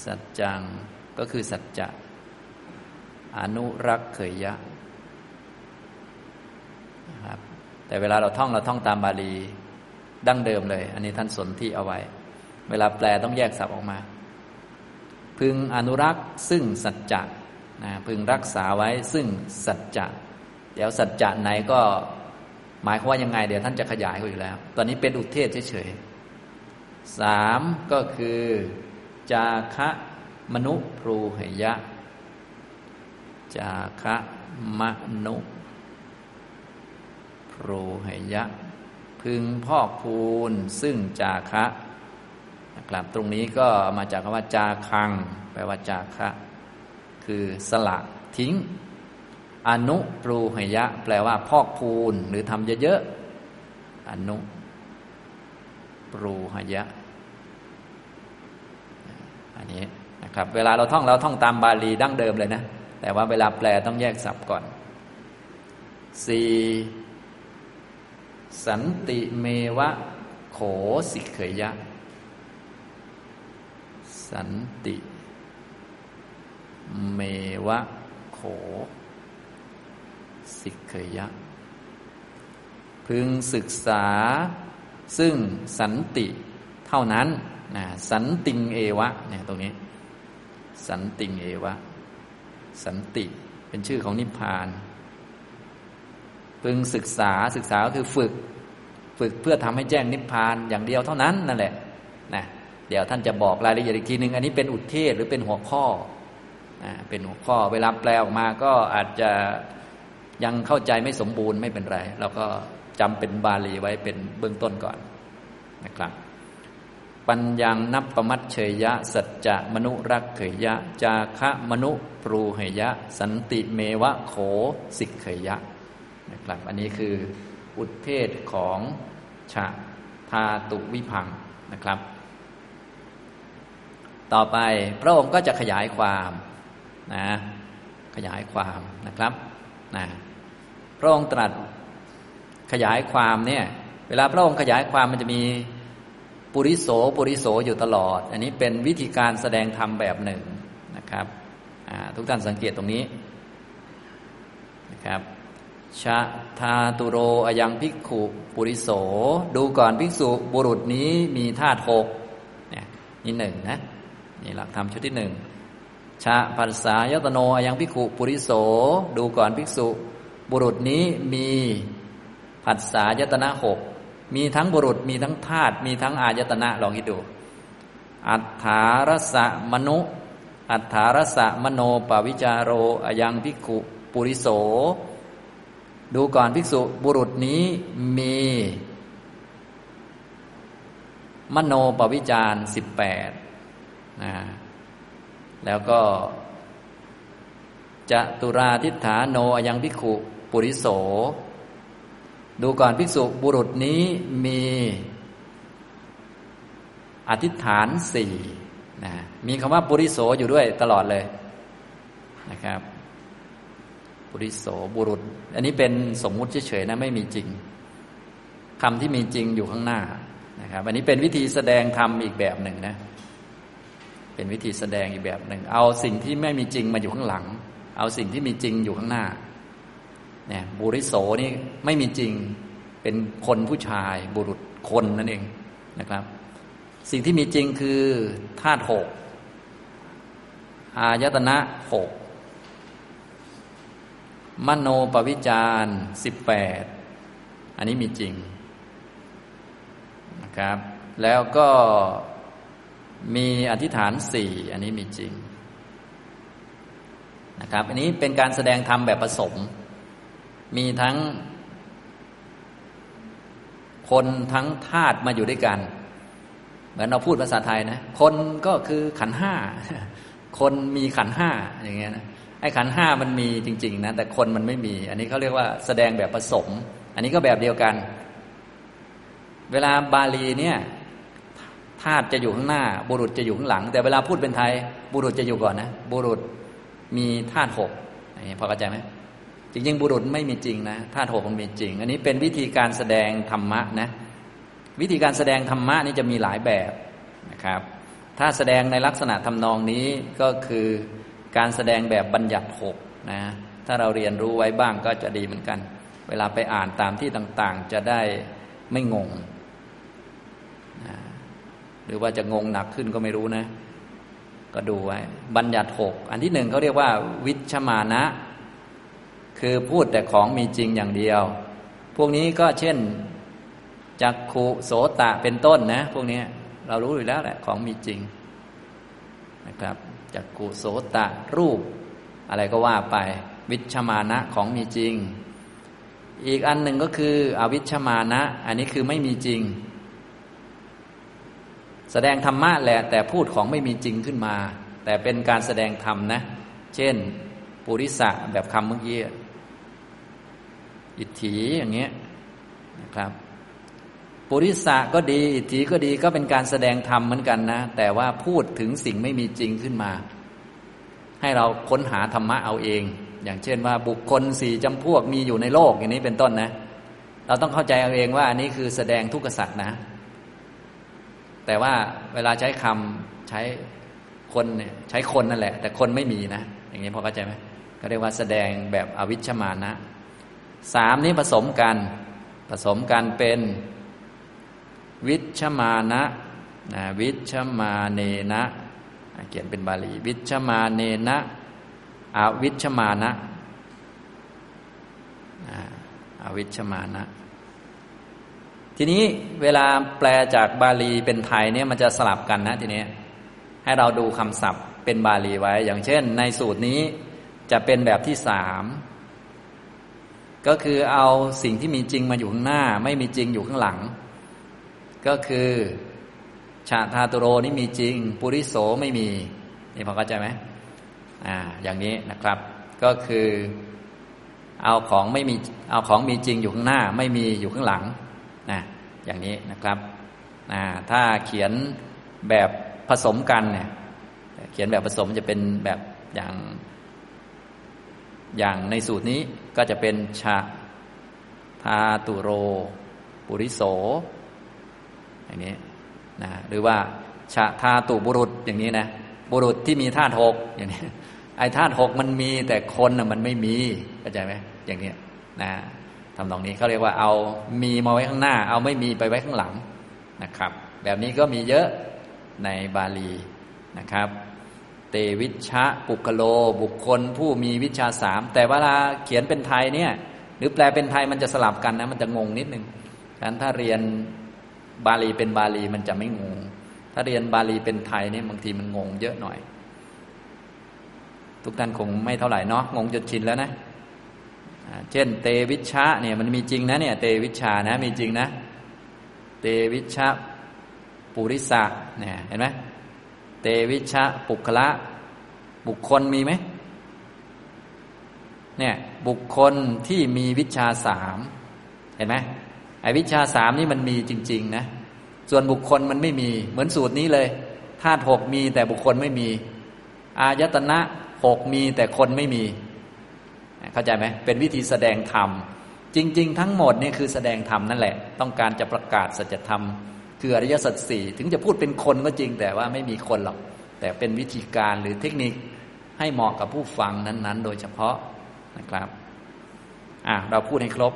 สัจจังก็คือสัจจะอนุรักษ์เขยยะนะครับแต่เวลาเราท่องเราท่องตามบาลีดั้งเดิมเลย อันนี้ท่านสนที่เอาไว้ เวลาแปลต้องแยกศัพท์ออกมา พึงอนุรักษ์ซึ่งสัจจะนะพึงรักษาไว้ซึ่งสัจจะ เดี๋ยวสัจจะไหนก็หมายความว่ายังไง เดี๋ยวท่านจะขยายอีกแล้ว ตอนนี้เป็นอุเทศเฉยๆ สามก็คือ จาคะมนุพรูหยะ จาคะมนุพรูหยะ พึงพอกพูนซึ่งจาคะนะครับตรงนี้ก็มาจากคำว่า จาคัง แปลว่าจาคะ คือสละทิ้ง อนุปรูหยะ แปลว่าพอกพูนหรือทำเยอะๆอนุ ปรูหยะ อันนี้นะครับ เวลาเราท่องเราท่องตามบาลีดั้งเดิมเลยนะ แต่ว่าเวลาแปลต้องแยกศัพท์ก่อนสี่สันติเมวะโขสิกเขยะ สันติ เมวะโข สิกเขยะ พึงศึกษา ซึ่งสันติเท่านั้นนะสันติงเอวะเนี่ยตรงนี้ สันติงเอวะ สันติเป็นชื่อของนิพพานพึงศึกษาศึกษาก็คือฝึก ฝึกเพื่อทำให้แจ้งนิพพานอย่างเดียวเท่านั้นนั่นแหละนะเดี๋ยวท่านจะบอกรายละเอียดอีกทีหนึ่งอันนี้เป็นอุทเทศหรือเป็นหัวข้อนะเป็นหัวข้อเวลาแปลออกมาก็อาจจะยังเข้าใจไม่สมบูรณ์ไม่เป็นไรเราก็ จำเป็นบาลีไว้เป็นเบื้องต้นก่อนนะครับ ปัญญังนับประมัดเฉยยะ สัจจะมนุรักเขยยะ จาคะมนุปรูเหยยะ สันติเมวะโขสิกเขยยะนะครับ อันนี้คืออุทเทศของชาทาตุวิพังนะครับ ต่อไปพระองค์ก็จะขยายความนะขยายความนะครับนะพระองค์ตรัส ขยายความเนี่ย เวลาพระองค์ขยายความมันจะมีปุริโสปุริโสอยู่ตลอด อันนี้เป็นวิธีการแสดงธรรมแบบหนึ่งนะครับทุกท่านสังเกตตรงนี้นะครับชะทาตุโรอยังภิกขุปุริโส ดูก่อนภิกษุบุรุษนี้มีธาตุหกเนี่ยนี่หนึ่งนะนี่หลักธรรมชุดที่หนึ่งชะภาษายตโนอยังภิกขุปุริโส ดูก่อนภิกษุ บุรุษนี้มี ผัสสะยตนะหกมีทั้งบุรุษมีทั้งธาตุมีทั้งอายตนะลองคิดดู อัฏฐารสะมนุ อัฏฐารสะมโนปวิจารโรอยังภิกขุปุริโส ดูก่อนภิกษุบุรุษนี้มี มโนปวิจารสิบแปดนะแล้วก็จะตุราทิฏฐานโนอยังภิกขุปุริโส ดูก่อนภิกษุบุรุษนี้มีอธิษฐานสี่นะมีคำว่าปุริโสอยู่ด้วยตลอดเลยนะครับปุริโสบุรุษ อันนี้เป็นสมมุติเฉยๆนะไม่มีจริงคำที่มีจริงอยู่ข้างหน้านะครับอันนี้เป็นวิธีแสดงธรรมอีกแบบหนึ่งนะเป็นวิธีแสดงอีกแบบหนึ่งเอาสิ่งที่ไม่มีจริงมาอยู่ข้างหลัง เอาสิ่งที่มีจริงอยู่ข้างหน้า เนี่ยบุริโสนี่ไม่มีจริงเป็นคนผู้ชายบุรุษคนนั่นเองนะครับ สิ่งที่มีจริงคือธาตุหกอายตนะหกมโนปวิจารสิบแปดอันนี้มีจริงนะครับ แล้วก็มีอธิษฐานสี่อันนี้มีจริงนะครับ อันนี้เป็นการแสดงธรรมแบบผสม มีทั้ง คนทั้งธาตุมาอยู่ด้วยกัน เหมือนเราพูดภาษาไทยนะ คนก็คือขันห้า คนมีขันห้าอย่างเงี้ยนะไอ้ขันห้ามันมีจริง ๆ นะ แต่คนมันไม่มี อันนี้เขาเรียกว่าแสดงแบบผสม อันนี้ก็แบบเดียวกัน เวลาบาลีเนี่ยธาตุจะอยู่ข้างหน้า บุรุษจะอยู่ข้างหลัง แต่เวลาพูดเป็นไทย บุรุษจะอยู่ก่อนนะ บุรุษมีธาตุหกนี่พอเข้าใจไหม จริงๆ บุรุษไม่มีจริงนะธาตุหกมันมีจริง อันนี้เป็นวิธีการแสดงธรรมะนะ วิธีการแสดงธรรมะนี่จะมีหลายแบบนะครับ ถ้าแสดงในลักษณะทำนองนี้ก็คือการแสดงแบบบัญญัติหกนะ ถ้าเราเรียนรู้ไว้บ้างก็จะดีเหมือนกัน เวลาไปอ่านตามที่ต่างๆ จะได้ไม่งงนะหรือว่าจะงงหนักขึ้นก็ไม่รู้นะ ก็ดูไว้ บัญญัติหกอันที่หนึ่งเขาเรียกว่า วิชมานะ คือพูดแต่ของมีจริงอย่างเดียว พวกนี้ก็เช่นจักขุโสตะเป็นต้นนะ พวกนี้เรารู้อยู่แล้วแหละของมีจริงนะครับจักขุโสตะรูป อะไรก็ว่าไป วิชมานะของมีจริง อีกอันหนึ่งก็คืออวิชมานะ อันนี้คือไม่มีจริง แสดงธรรมะแหละแต่พูดของไม่มีจริงขึ้นมา แต่เป็นการแสดงธรรมนะ เช่น ปุริสะแบบคำเมื่อกี้ อิทธิอย่างเงี้ยนะครับปุริสะก็ดีอิทธิก็ดีก็เป็นการแสดงธรรมเหมือนกันนะ แต่ว่าพูดถึงสิ่งไม่มีจริงขึ้นมา ให้เราค้นหาธรรมะเอาเอง อย่างเช่นว่าบุคคลสี่จำพวกมีอยู่ในโลกอย่างนี้เป็นต้นนะ เราต้องเข้าใจเอาเองว่าอันนี้คือแสดงทุกขสัตว์นะ แต่ว่าเวลาใช้คำใช้คนเนี่ยใช้คนนั่นแหละ แต่คนไม่มีนะ อย่างนี้พอเข้าใจไหมก็เรียกว่าแสดงแบบอวิชมานะ สามนี้ผสมกัน ผสมกันเป็น วิชมานะนะวิชมาเนนะเขียนเป็นบาลี วิชมาเนนะอวิชมานะอวิชมานะ ทีนี้เวลาแปลจากบาลีเป็นไทยเนี่ยมันจะสลับกันนะทีนี้ให้เราดูคำศัพท์เป็นบาลีไว้ อย่างเช่น ในสูตรนี้จะเป็นแบบที่สาม ก็คือเอาสิ่งที่มีจริงมาอยู่ข้างหน้า ไม่มีจริงอยู่ข้างหลัง ก็คือชาธาตุโรนี่มีจริง ปุริโสไม่มีนี่พอเข้าใจไหมอ่าอย่างนี้นะครับ ก็คือเอาของไม่มีเอาของมีจริงอยู่ข้างหน้า ไม่มีอยู่ข้างหลังนะอย่างนี้นะครับอ่าถ้าเขียนแบบผสมกันเนี่ยเขียนแบบผสมจะเป็นแบบอย่าง อย่างในสูตรนี้ก็จะเป็นชะทาตุโร ปุริโสอย่างนี้นะหรือว่าชะทาตุบุรุษอย่างนี้นะบุรุษที่มีธาตุหกอย่างนี้ไอ้ธาตุหกมันมีแต่คนนะมันไม่มีเข้าใจไหมอย่างนี้นะทำตรงนี้เขาเรียกว่าเอามีมาไว้ข้างหน้า เอาไม่มีไปไว้ข้างหลังนะครับ แบบนี้ก็มีเยอะในบาลีนะครับ วิชะปุกโล บุคคลผู้มีวิชาสามแต่เวลาเขียนเป็นไทยเนี่ย หรือแปลเป็นไทยมันจะสลับกันนะ มันจะงงนิดนึงฉะนั้นถ้าเรียนบาลีเป็นบาลีมันจะไม่งง ถ้าเรียนบาลีเป็นไทยเนี่ยบางทีมันงงเยอะหน่อย ทุกท่านคงไม่เท่าไหร่เนาะงงจนชินแล้วนะเช่น เตวิชะเนี่ยมันมีจริงนะเนี่ย เตวิชานะมีจริงนะ เตวิชะปุริสะเนี่ยเห็นไหม เตวิชะปุคละ บุคคลมีไหมเนี่ยบุคคลที่มีวิชาสามเห็นไหมไอ้วิชาสามนี่มันมีจริง ๆ นะ ส่วนบุคคลมันไม่มี เหมือนสูตรนี้เลยธาตุหกมีแต่บุคคลไม่มี อายตนะหกมีแต่คนไม่มี เข้าใจไหมเป็นวิธีแสดงธรรม จริง ๆ ทั้งหมดนี่คือแสดงธรรมนั่นแหละ ต้องการจะประกาศสัจธรรม คืออริยสัจสี่ถึงจะพูดเป็นคนก็จริงแต่ว่าไม่มีคนหรอก แต่เป็นวิธีการหรือเทคนิคให้เหมาะกับผู้ฟังนั้น ๆ โดยเฉพาะนะครับอะเราพูดให้ครบ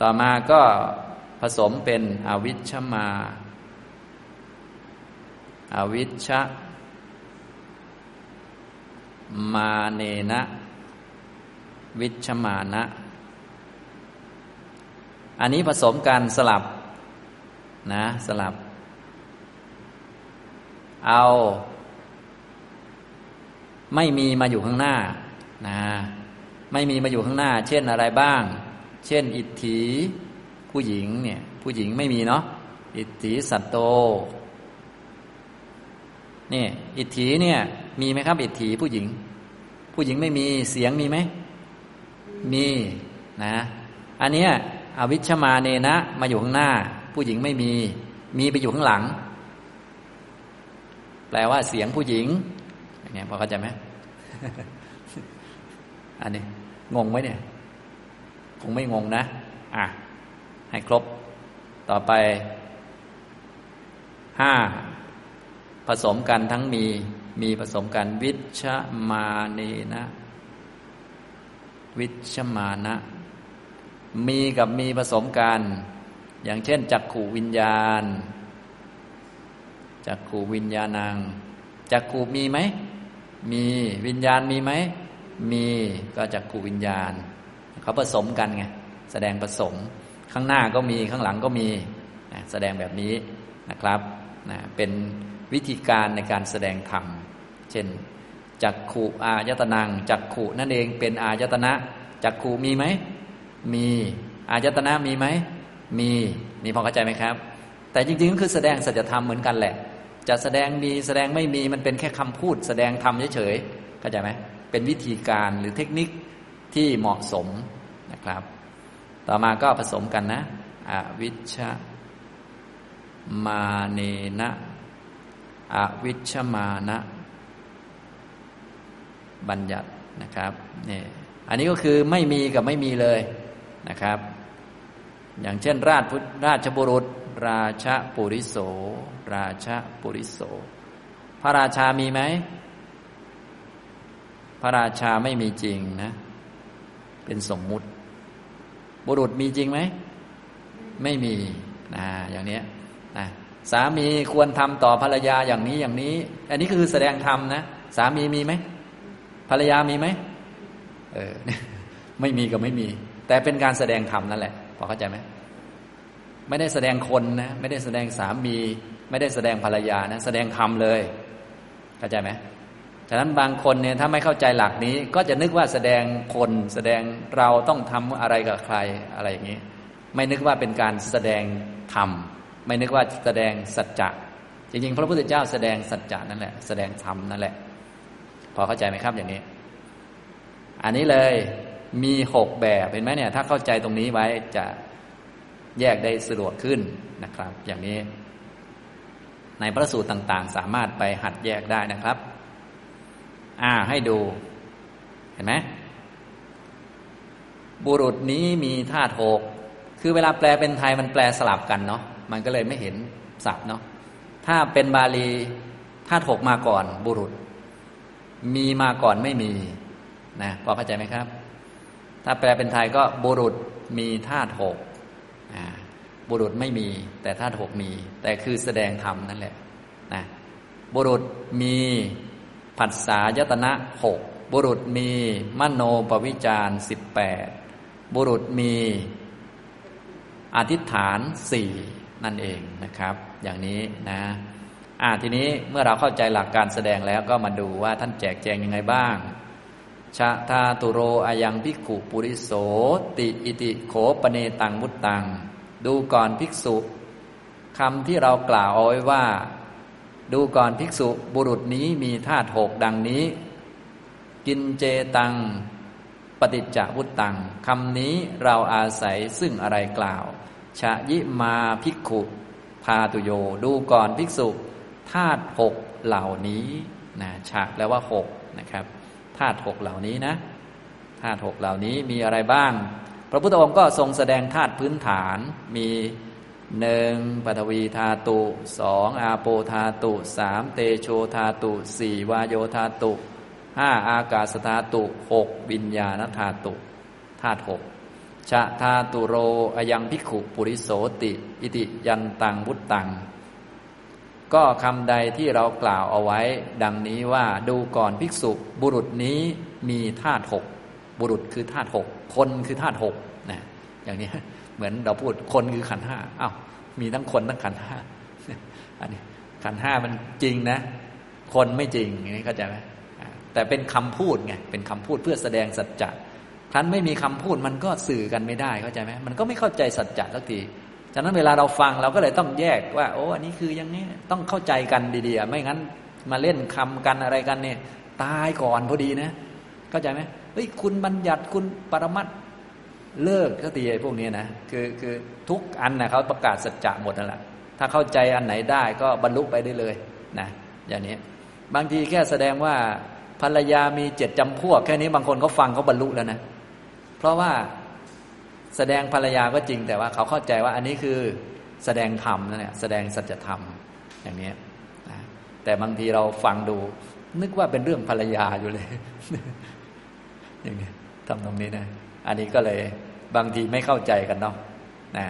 ต่อมาก็ผสมเป็นอวิชมาอาวิชชมาเนนะ วิชมานะ อันนี้ผสมกันสลับ นะ สลับ เอา ไม่มีมาอยู่ข้างหน้านะไม่มีมาอยู่ข้างหน้า เช่นอะไรบ้าง เช่น อิทธิผู้หญิงเนี่ยผู้หญิงไม่มีเนาะอิทธิสัตโตนี่อิทธิเนี่ยมีไหมครับ อิทธิผู้หญิง ผู้หญิงไม่มีเสียงมีไหมมีนะ อันเนี้ยอวิชมาเนนะมาอยู่ข้างหน้า ผู้หญิงไม่มี มีไปอยู่ข้างหลัง แปลว่าเสียงผู้หญิงอย่างเงี้ยพอเข้าใจไหมอันนี้ งงไหมเนี่ย คงไม่งงนะ อะ ให้ครบ ต่อไปห้าผสมกันทั้งมี มีผสมกัน วิชมาเนนะ วิชมานะ มีกับมีผสมกัน อย่างเช่น จักขูวิญญาณ จักขูวิญญาณัง จักขูมีไหม มีวิญญาณมีไหม มีก็จักขูวิญญาณ เขาผสมกันไงแสดงผสม ข้างหน้าก็มีข้างหลังก็มีแสดงแบบนี้นะครับนะเป็นวิธีการในการแสดงธรรม เช่นจักขุอายตนังจักขุนั่นเองเป็นอายตนะจักขุมีไหม มี อายตนะมีไหม มีนี่พอเข้าใจไหมครับ แต่จริงๆก็คือแสดงสัจธรรมเหมือนกันแหละ จะแสดงมีแสดงไม่มีมันเป็นแค่คำพูด แสดงธรรมเฉยๆเข้าใจไหมเป็นวิธีการหรือเทคนิคที่เหมาะสมนะครับ ต่อมาก็ผสมกันนะอวิชชมาเนนะอวิชมานะ บัญญัตินะครับนี่อันนี้ก็คือไม่มีกับไม่มีเลยนะครับ อย่างเช่น ราชราชบุรุษ ราชปุริโส ราชปุริโส พระราชามีไหม พระราชาไม่มีจริงนะ เป็นสมมุติ บุรุษมีจริงไหม ไม่มีนะอย่างเนี้นะสามีควรทำต่อภรรยาอย่างนี้อย่างนี้ อันนี้คือแสดงธรรมนะ สามีมีไหม ภรรยามีไหมเออไม่มีก็ไม่มี แต่เป็นการแสดงธรรมนั่นแหละ พอเข้าใจไหมไม่ได้แสดงคนนะไม่ได้แสดงสามี ไม่ได้แสดงภรรยานะ แสดงธรรมเลย เข้าใจไหมฉะนั้นบางคนเนี่ยถ้าไม่เข้าใจหลักนี้ ก็จะนึกว่าแสดงคนแสดงเราต้องทำอะไรกับใครอะไรอย่างนี้ ไม่นึกว่าเป็นการแสดงธรรมไม่นึกว่าแสดงสัจจะจริงๆ พระพุทธเจ้าแสดงสัจจะนั่นแหละ แสดงธรรมนั่นแหละ พอเข้าใจไหมครับอย่างนี้ อันนี้เลย มีหกแบบเห็นไหมเนี่ยถ้าเข้าใจตรงนี้ไว้จะแยกได้สะดวกขึ้นนะครับ อย่างนี้ ในพระสูตรต่างๆ สามารถไปหัดแยกได้นะครับ อ่าให้ดู เห็นไหมบุรุษนี้มีธาตุหกคือเวลาแปลเป็นไทยมันแปลสลับกันเนาะมันก็เลยไม่เห็นศัพท์เนาะถ้าเป็นบาลีธาตุหกมาก่อนบุรุษ มีมาก่อนไม่มีนะพอเข้าใจไหมครับ ถ้าแปลเป็นไทยก็บุรุษมีธาตุหกบุรุษไม่มี แต่ธาตุหกมี แต่คือแสดงธรรมนั่นแหละนะบุรุษมีผัสสะยตนะหกบุรุษมีมโนปวิจารสิบแปดบุรุษมีอธิษฐานสี่นั่นเองนะครับ อย่างนี้นะอ่าทีนี้เมื่อเราเข้าใจหลักการแสดงแล้วก็มาดูว่าท่านแจกแจงยังไงบ้าง ชะทาตุโรอายังภิกขุปุริโสติอิติโขปเนตังมุตตัง ดูก่อนภิกษุคำที่เรากล่าวเอาไว้ว่า ดูก่อนภิกษุบุรุษนี้มีธาตุหกดังนี้ กินเจตัง ปฏิจจวุตตังคำนี้เราอาศัยซึ่งอะไรกล่าว ชะยิมาภิกขุพาตุโย ดูก่อนภิกษุธาตุหกเหล่านี้นะฉะแล้วว่าหกนะครับ ธาตุหกเหล่านี้นะธาตุหกเหล่านี้มีอะไรบ้าง พระพุทธองค์ก็ทรงแสดงธาตุพื้นฐานมีหนึ่งปฐวีธาตุสองอาโปธาตุสามเตโชธาตุสี่วายโยธาตุห้าอากาศธาตุหกวิญญาณธาตุธาตุหกชะธาตุโรอยังพิกขุปุริโสติ อิติยันตังพุตตัง ก็คำใดที่เรากล่าวเอาไว้ ดังนี้ว่าดูก่อนภิกษุบุรุษนี้มีธาตุหกบุรุษคือธาตุหกคนคือธาตุหกนะอย่างนี้เหมือนเราพูดคนคือขันห้าอ้าวมีทั้งคนทั้งขันห้าอันนี้ขันห้ามันจริงนะ คนไม่จริงอย่างนี้เข้าใจไหมแต่เป็นคำพูดไงเป็นคำพูดเพื่อแสดงสัจจะท่านไม่มีคำพูดมันก็สื่อกันไม่ได้เข้าใจไหมมันก็ไม่เข้าใจสัจจะสักที ฉะนั้นเวลาเราฟังเราก็เลยต้องแยกว่า โอ้อันนี้คือย่างนี้ต้องเข้าใจกันดีๆ ไม่งั้นมาเล่นคำกันอะไรกันเนี่ย ตายก่อนพอดีนะ เข้าใจไหมเฮ้ยคุณบัญญัติคุณปรมัตเลิกสักทีไอ้พวกนี้นะคือคือทุกอันนะเขาประกาศสัจจะหมดนั่นแหละถ้าเข้าใจอันไหนได้ก็บรรลุไปได้เลยนะอย่างนี้ บางทีแค่แสดงว่าภรรยามีเจ็ดจำพวก แค่นี้บางคนเขาฟังเขาบรรลุแล้วนะ เพราะว่า แสดงภรรยาก็จริงแต่ว่าเขาเข้าใจว่าอันนี้คือแสดงธรรมนั่นแหละแสดงสัจธรรมอย่างนี้นะแต่บางทีเราฟังดู นึกว่าเป็นเรื่องภรรยาอยู่เลย อย่างนี้ทำตรงนี้นะ อันนี้ก็เลยบางทีไม่เข้าใจกันเนาะนะ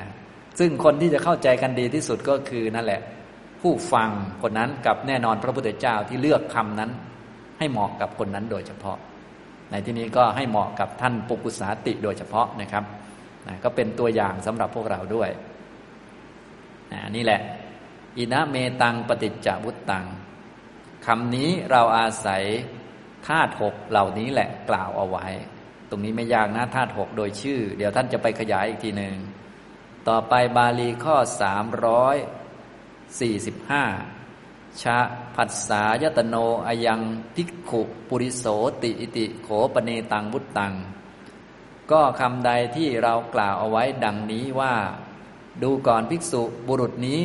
ซึ่งคนที่จะเข้าใจกันดีที่สุดก็คือนั่นแหละ ผู้ฟังคนนั้นกับแน่นอนพระพุทธเจ้าที่เลือกคำนั้น ให้เหมาะกับคนนั้นโดยเฉพาะ ในที่นี้ก็ให้เหมาะกับท่านปุกุสาติโดยเฉพาะนะครับ นะก็เป็นตัวอย่างสำหรับพวกเราด้วยนะนี่แหละ อินะเมตังปฏิจจวุตตังคำนี้เราอาศัยธาตุหกเหล่านี้แหละกล่าวเอาไว้ ตรงนี้ไม่ยากนะธาตุหกโดยชื่อ เดี๋ยวท่านจะไปขยายอีกทีหนึ่งต่อไปบาลีข้อสามร้อยสี่สิบห้าชะผัสสายตโนอยังทิกขุ ปุริโสติ อิติ โขปเนตังบุตตัง ก็คำใดที่เรากล่าวเอาไว้ดังนี้ว่า ดูก่อนภิกษุบุรุษนี้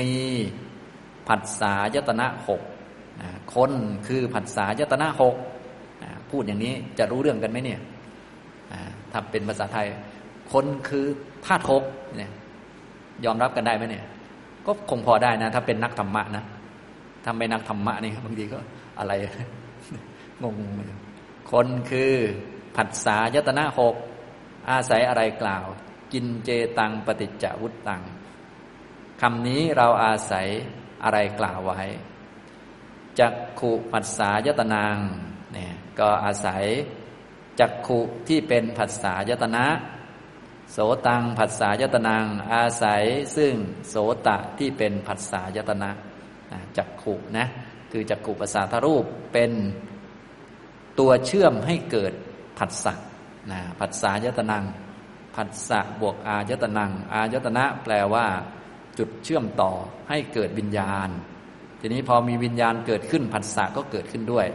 มีผัสสายตนะหกคนคือผัสสายตนะหกพูดอย่างนี้จะรู้เรื่องกันไหมเนี่ยถ้าเป็นภาษาไทย คนคือธาตุหกเนี่ยยอมรับกันได้ไหมเนี่ย ก็คงพอได้นะ ถ้าเป็นนักธรรมะนะทำไปนักธรรมะนี่บางทีก็อะไรงงคนคือ ผัสสะยตนะหกอาศัยอะไรกล่าว กินเจตังปฏิจจวุตตังคำนี้เราอาศัยอะไรกล่าวไว้จักขุผัสสะยตนางเนี่ยก็อาศัยจักขุที่เป็นผัสสะยตนะ โสตังผัสสะยตนางอาศัยซึ่งโสตะที่เป็นผัสสะยตนะจักขุนะคือจักขุประสาทรูปเป็นตัวเชื่อมให้เกิด ผัสสะนะผัสสะยตนังผัสสะบวกอายตนัง อายตนะแปลว่าจุดเชื่อมต่อให้เกิดวิญญาณ ทีนี้พอมีวิญญาณเกิดขึ้นผัสสะก็เกิดขึ้นด้วย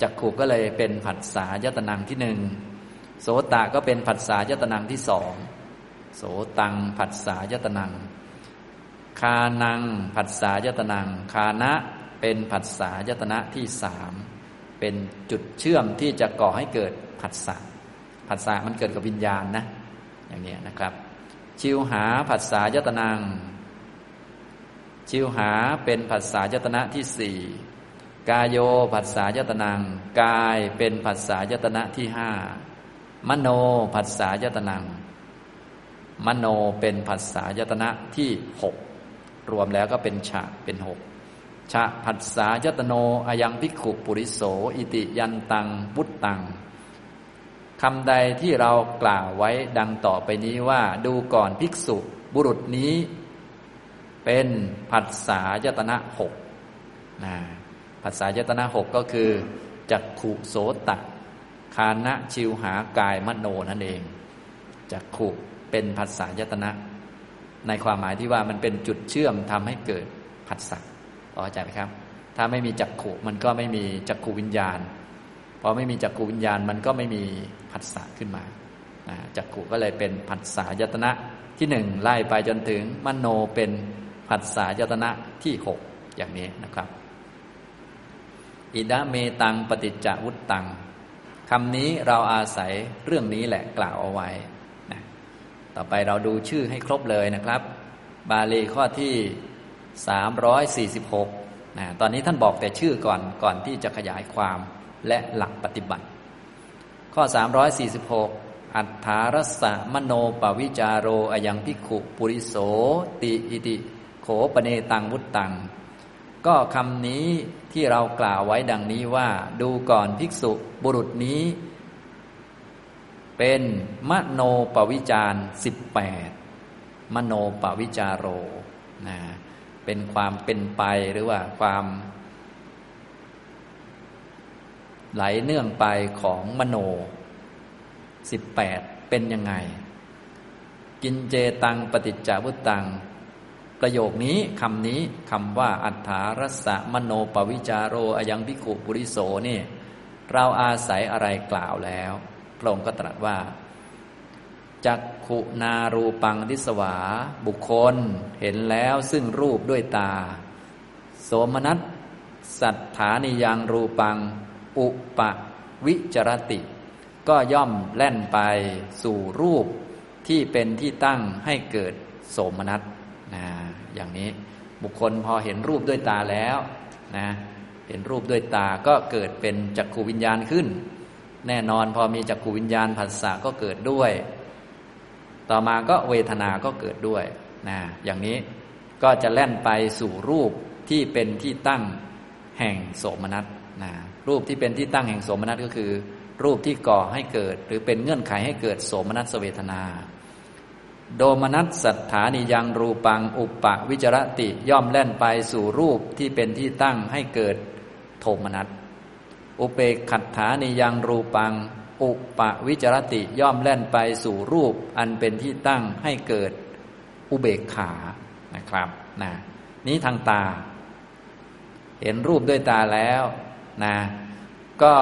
จักขุก็เลยเป็นผัสสะยตนังที่หนึ่งโสตะก็เป็นผัสสะยตนังที่สองโสตังผัสสะยตนัง คานังผัสสะยตนัง คานะเป็นผัสสะยตนะที่สาม เป็นจุดเชื่อมที่จะก่อให้เกิดผัสสะผัสสะมันเกิดกับวิญญาณนะอย่างนี้นะครับ ชิวหาผัสสะยตนังชิวหาเป็นผัสสะยตนะที่สี่กายโยผัสสะยตนังกายเป็นผัสสะยตนะที่ห้ามโนผัสสะยตนังมโนเป็นผัสสะยตนะที่หกรวมแล้วก็เป็นฉะเป็นหก ชะผัสสะยตโนอายังพิกขุปุริโส อิติยันตังบุตตังคำใดที่เรากล่าวไว้ดังต่อไปนี้ว่าดูก่อนภิกษุบุรุษนี้ เป็นผัสสะยตนะหกนะผัสสะยตนะหกก็คือจักขุโสตะคานะชิวหากายมโนนั่นเองจักขุเป็นผัสสะยตนะ ในความหมายที่ว่ามันเป็นจุดเชื่อมทำให้เกิดผัสสะ พอใจไหมครับ ถ้าไม่มีจักขุมันก็ไม่มีจักขุวิญญาณพอไม่มีจักขุวิญญาณมันก็ไม่มีผัสสะขึ้นมาจักขุก็เลยเป็นผัสสะยตนะที่หนึ่งไล่ไปจนถึงมโนเป็นผัสสะยตนะที่หกอย่างนี้นะครับ อิดะเมตังปฏิจจวุตตังคำนี้เราอาศัยเรื่องนี้แหละกล่าวเอาไว้นะต่อไปเราดูชื่อให้ครบเลยนะครับ บาลีข้อที่ 346นะตอนนี้ท่านบอกแต่ชื่อก่อนก่อนที่จะขยายความและหลักปฏิบัติ ข้อ 346 อัฏฐารสะมโนปวิจารโรอยังพิขุปุริโสติอิติ โขปเนตังวุตตัง ก็คำนี้ที่เรากล่าวไว้ดังนี้ว่า ดูก่อนภิกษุบุรุษนี้ เป็นมโนปวิจารสิบแปดมโนปวิจารโรนะ เป็นความเป็นไปหรือว่าความไหลเนื่องไปของมโนสิบแปดเป็นยังไง กินเจตังปฏิจจาวุตัง ประโยคนี้คำนี้คำว่าอัฏฐารสะมโนปวิจารโรอยังพิขุปุริโสนี่ เราอาศัยอะไรกล่าวแล้ว พระองค์ก็ตรัสว่า จักขุนารูปังทิสวา บุคคลเห็นแล้วซึ่งรูปด้วยตา โสมนัสสัทธานิยังรูปัง อุปวิจรติ ก็ย่อมแล่นไปสู่รูปที่เป็นที่ตั้งให้เกิดโสมนัสนะอย่างนี้บุคคลพอเห็นรูปด้วยตาแล้วนะเห็นรูปด้วยตาก็เกิดเป็นจักขูวิญญาณขึ้น แน่นอนพอมีจักขูวิญญาณผัสสะก็เกิดด้วย ต่อมาก็เวทนาก็เกิดด้วยนะอย่างนี้ก็จะแล่นไปสู่รูปที่เป็นที่ตั้งแห่งโสมนัสนะรูปที่เป็นที่ตั้งแห่งโสมนัสก็คือ รูปที่ก่อให้เกิด หรือเป็นเงื่อนไขให้เกิดโสมนัสเวทนา โดมนัสสัทธานิยังรูปังอุปปะวิจรติย่อมแล่นไปสู่รูปที่เป็นที่ตั้งให้เกิดโทมนัสอุเปกขัตถานิยังรูปัง อุปวิจรติย่อมแล่นไปสู่รูปอันเป็นที่ตั้งให้เกิดอุเบกขานะครับนะนี้ทางตา เห็นรูปด้วยตาแล้วนะก็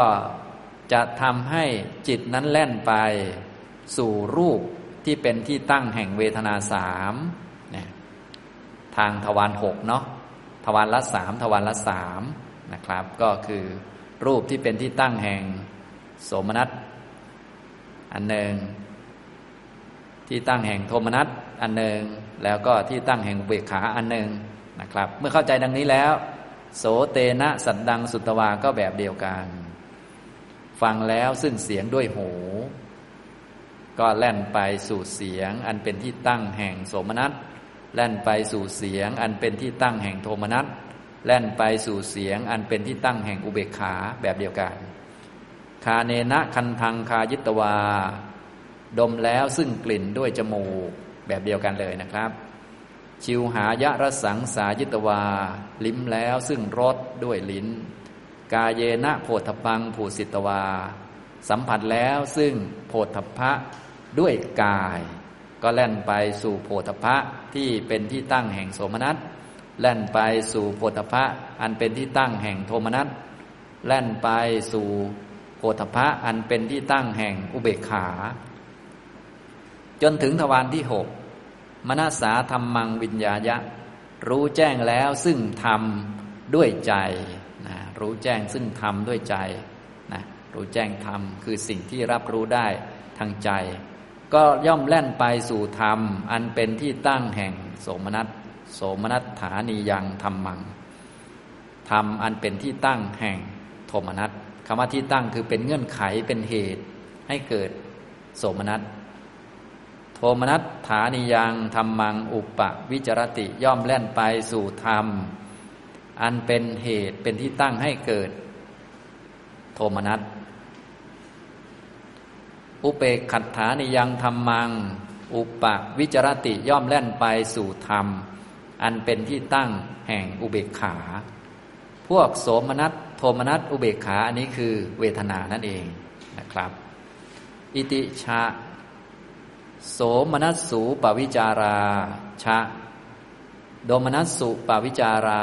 จะทำให้จิตนั้นแล่นไปสู่รูปที่เป็นที่ตั้งแห่งเวทนาสามนี่ยทางทวารหกเนาะทวารละสามทวารละสามนะครับ ก็คือรูปที่เป็นที่ตั้งแห่ง โสมนัส อันหนึ่ง ที่ตั้งแห่งโทมนัสอันหนึ่ง แล้วก็ที่ตั้งแห่งเบกขาอันหนึ่งนะครับ เมื่อเข้าใจดังนี้แล้ว โสเตนะสัตดังสุตวาก็แบบเดียวกัน ฟังแล้วซึ่งเสียงด้วยหู ก็แล่นไปสู่เสียง อันเป็นที่ตั้งแห่งโสมนัสแล่นไปสู่เสียง อันเป็นที่ตั้งแห่งโทมนัสแล่นไปสู่เสียง อันเป็นที่ตั้งแห่งอุเบกขาแบบเดียวกัน คาเนนะคันทังคายิตวา ดมแล้วซึ่งกลิ่นด้วยจมูกแบบเดียวกันเลยนะครับ ชิวหายะรสังสายิตวา ลิ้มแล้วซึ่งรสด้วยลิ้น กาเยนะโพธปังผูสิตวา สัมผัสแล้วซึ่งโพธพะด้วยกาย ก็แล่นไปสู่โพธพะที่เป็นที่ตั้งแห่งโสมนัสแล่นไปสู่โพธพะอันเป็นที่ตั้งแห่งโทมนัสแล่นไปสู่ โพธพะอันเป็นที่ตั้งแห่งอุเบกขา จนถึงทวารที่หกมนาสาธรรมังวิญญาญะรู้แจ้งแล้วซึ่งทำด้วยใจนะรู้แจ้งซึ่งทำด้วยใจนะรู้แจ้งธรรมคือสิ่งที่รับรู้ได้ทางใจ ก็ย่อมแล่นไปสู่ธรรม อันเป็นที่ตั้งแห่งโสมนัสโสมนัสฐานียังธรรมังธรรมอันเป็นที่ตั้งแห่งโทมนัส คำว่าที่ตั้งคือเป็นเงื่อนไขเป็นเหตุให้เกิดโสมนัสโทมนัสฐานิยังธรรมังอุปวิจรติย่อมแล่นไปสู่ธรรม อันเป็นเหตุเป็นที่ตั้งให้เกิด โทมนัสอุเปกขัตฐานิยังธรรมัง อุปวิจรติย่อมแล่นไปสู่ธรรม อันเป็นที่ตั้งแห่งอุเบกขา พวกโสมนัส โทมนัสอุเบกขาอันนี้คือเวทนานั่นเองนะครับ อิติชาโสมนัสสูปวิจาราชะโดมนัสสุปวิจารา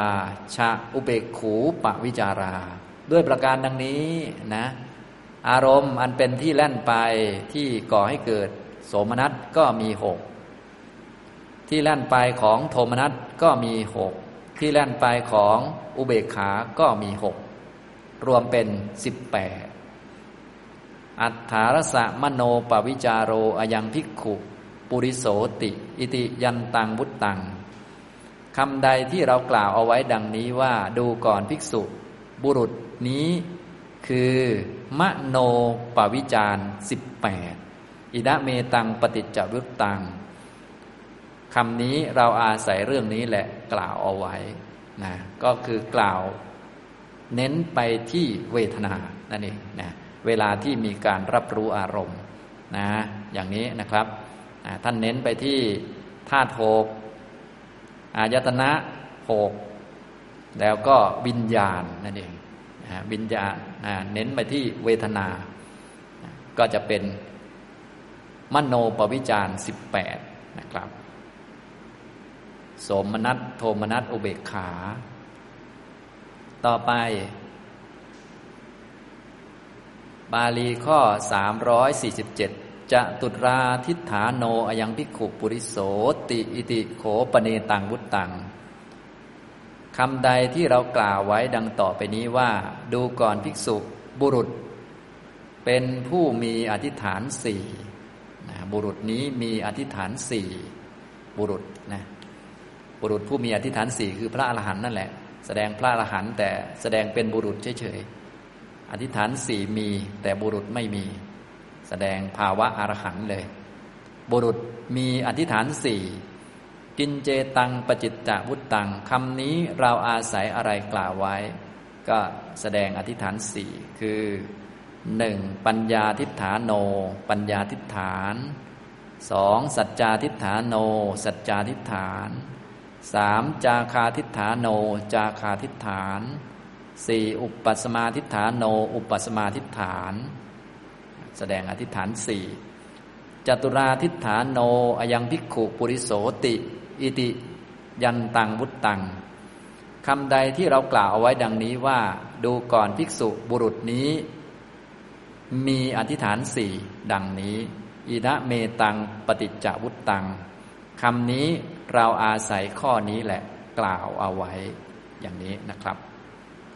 ชะอุเบกขูปวิจารา ด้วยประการดังนี้นะ อารมณ์อันเป็นที่แล่นไปที่ก่อให้เกิด โสมนัสก็มีหกที่แล่นไปของโทมนัสก็มีหกที่แล่นไปของอุเบกขาก็มีหก รวมเป็นสิบแปดอัฏฐารสะมโนปวิจารโรอยังภิกขุ ปุริโสติ อิติยันตังวุตตังคำใดที่เรากล่าวเอาไว้ดังนี้ว่าดูก่อนภิกษุ บุรุษนี้คือมโนปวิจารสิบแปดอิดะเมตังปฏิจจวุตตังคำนี้เราอาศัยเรื่องนี้แหละกล่าวเอาไว้นะก็คือกล่าว เน้นไปที่เวทนานั่นเองนะเวลาที่มีการรับรู้อารมณ์นะอย่างนี้นะครับท่านเน้นไปที่ธาตุหกอายตนะหกแล้วก็วิญญาณนั่นเองวิญญาณเน้นไปที่เวทนา ก็จะเป็นมโนปวิจารสิบแปดนะครับ สมนัตโทมนัตอุเบกขา ต่อไป บาลีข้อ 347 จะตุราทิฏฐานโนอยังพิกขุปุริโสติอิติโขปเนตังวุตตังคำใดที่เรากล่าวไว้ดังต่อไปนี้ว่า ดูก่อนภิกษุบุรุษ เป็นผู้มีอธิษฐานสี่นะบุรุษนี้มีอธิษฐานสี่บุรุษนะบุรุษผู้มีอธิษฐานสี่คือพระอรหันต์นั่นแหละ แสดงพระอรหันต์แต่แสดงเป็นบุรุษเฉยๆ อธิษฐานสี่มีแต่บุรุษไม่มี แสดงภาวะอรหันต์เลย บุรุษมีอธิษฐานสี่กินเจตังปจิตจวุตตังคำนี้เราอาศัยอะไรกล่าวไว้ ก็แสดงอธิษฐานสี่คือหนึ่งปัญญาทิฏฐานโน ปัญญาทิฏฐานสองสัจจาทิฏฐานโน สัจจาทิฏฐาน สามจาคาทิฏฐานโน จาคาทิฏฐานสี่อุปสมาทิฏฐานโน อุปสมาทิฏฐาน แสดงอธิษฐานสี่จตุราทิฏฐานโนอยังภิกขุปุริโสติ อิติ ยันตังวุตตังคำใดที่เรากล่าวเอาไว้ดังนี้ว่า ดูก่อนภิกษุบุรุษนี้ มีอธิษฐานสี่ดังนี้อินะเมตังปฏิจจวุตตังคำนี้ เราอาศัยข้อนี้แหละกล่าวเอาไว้อย่างนี้นะครับ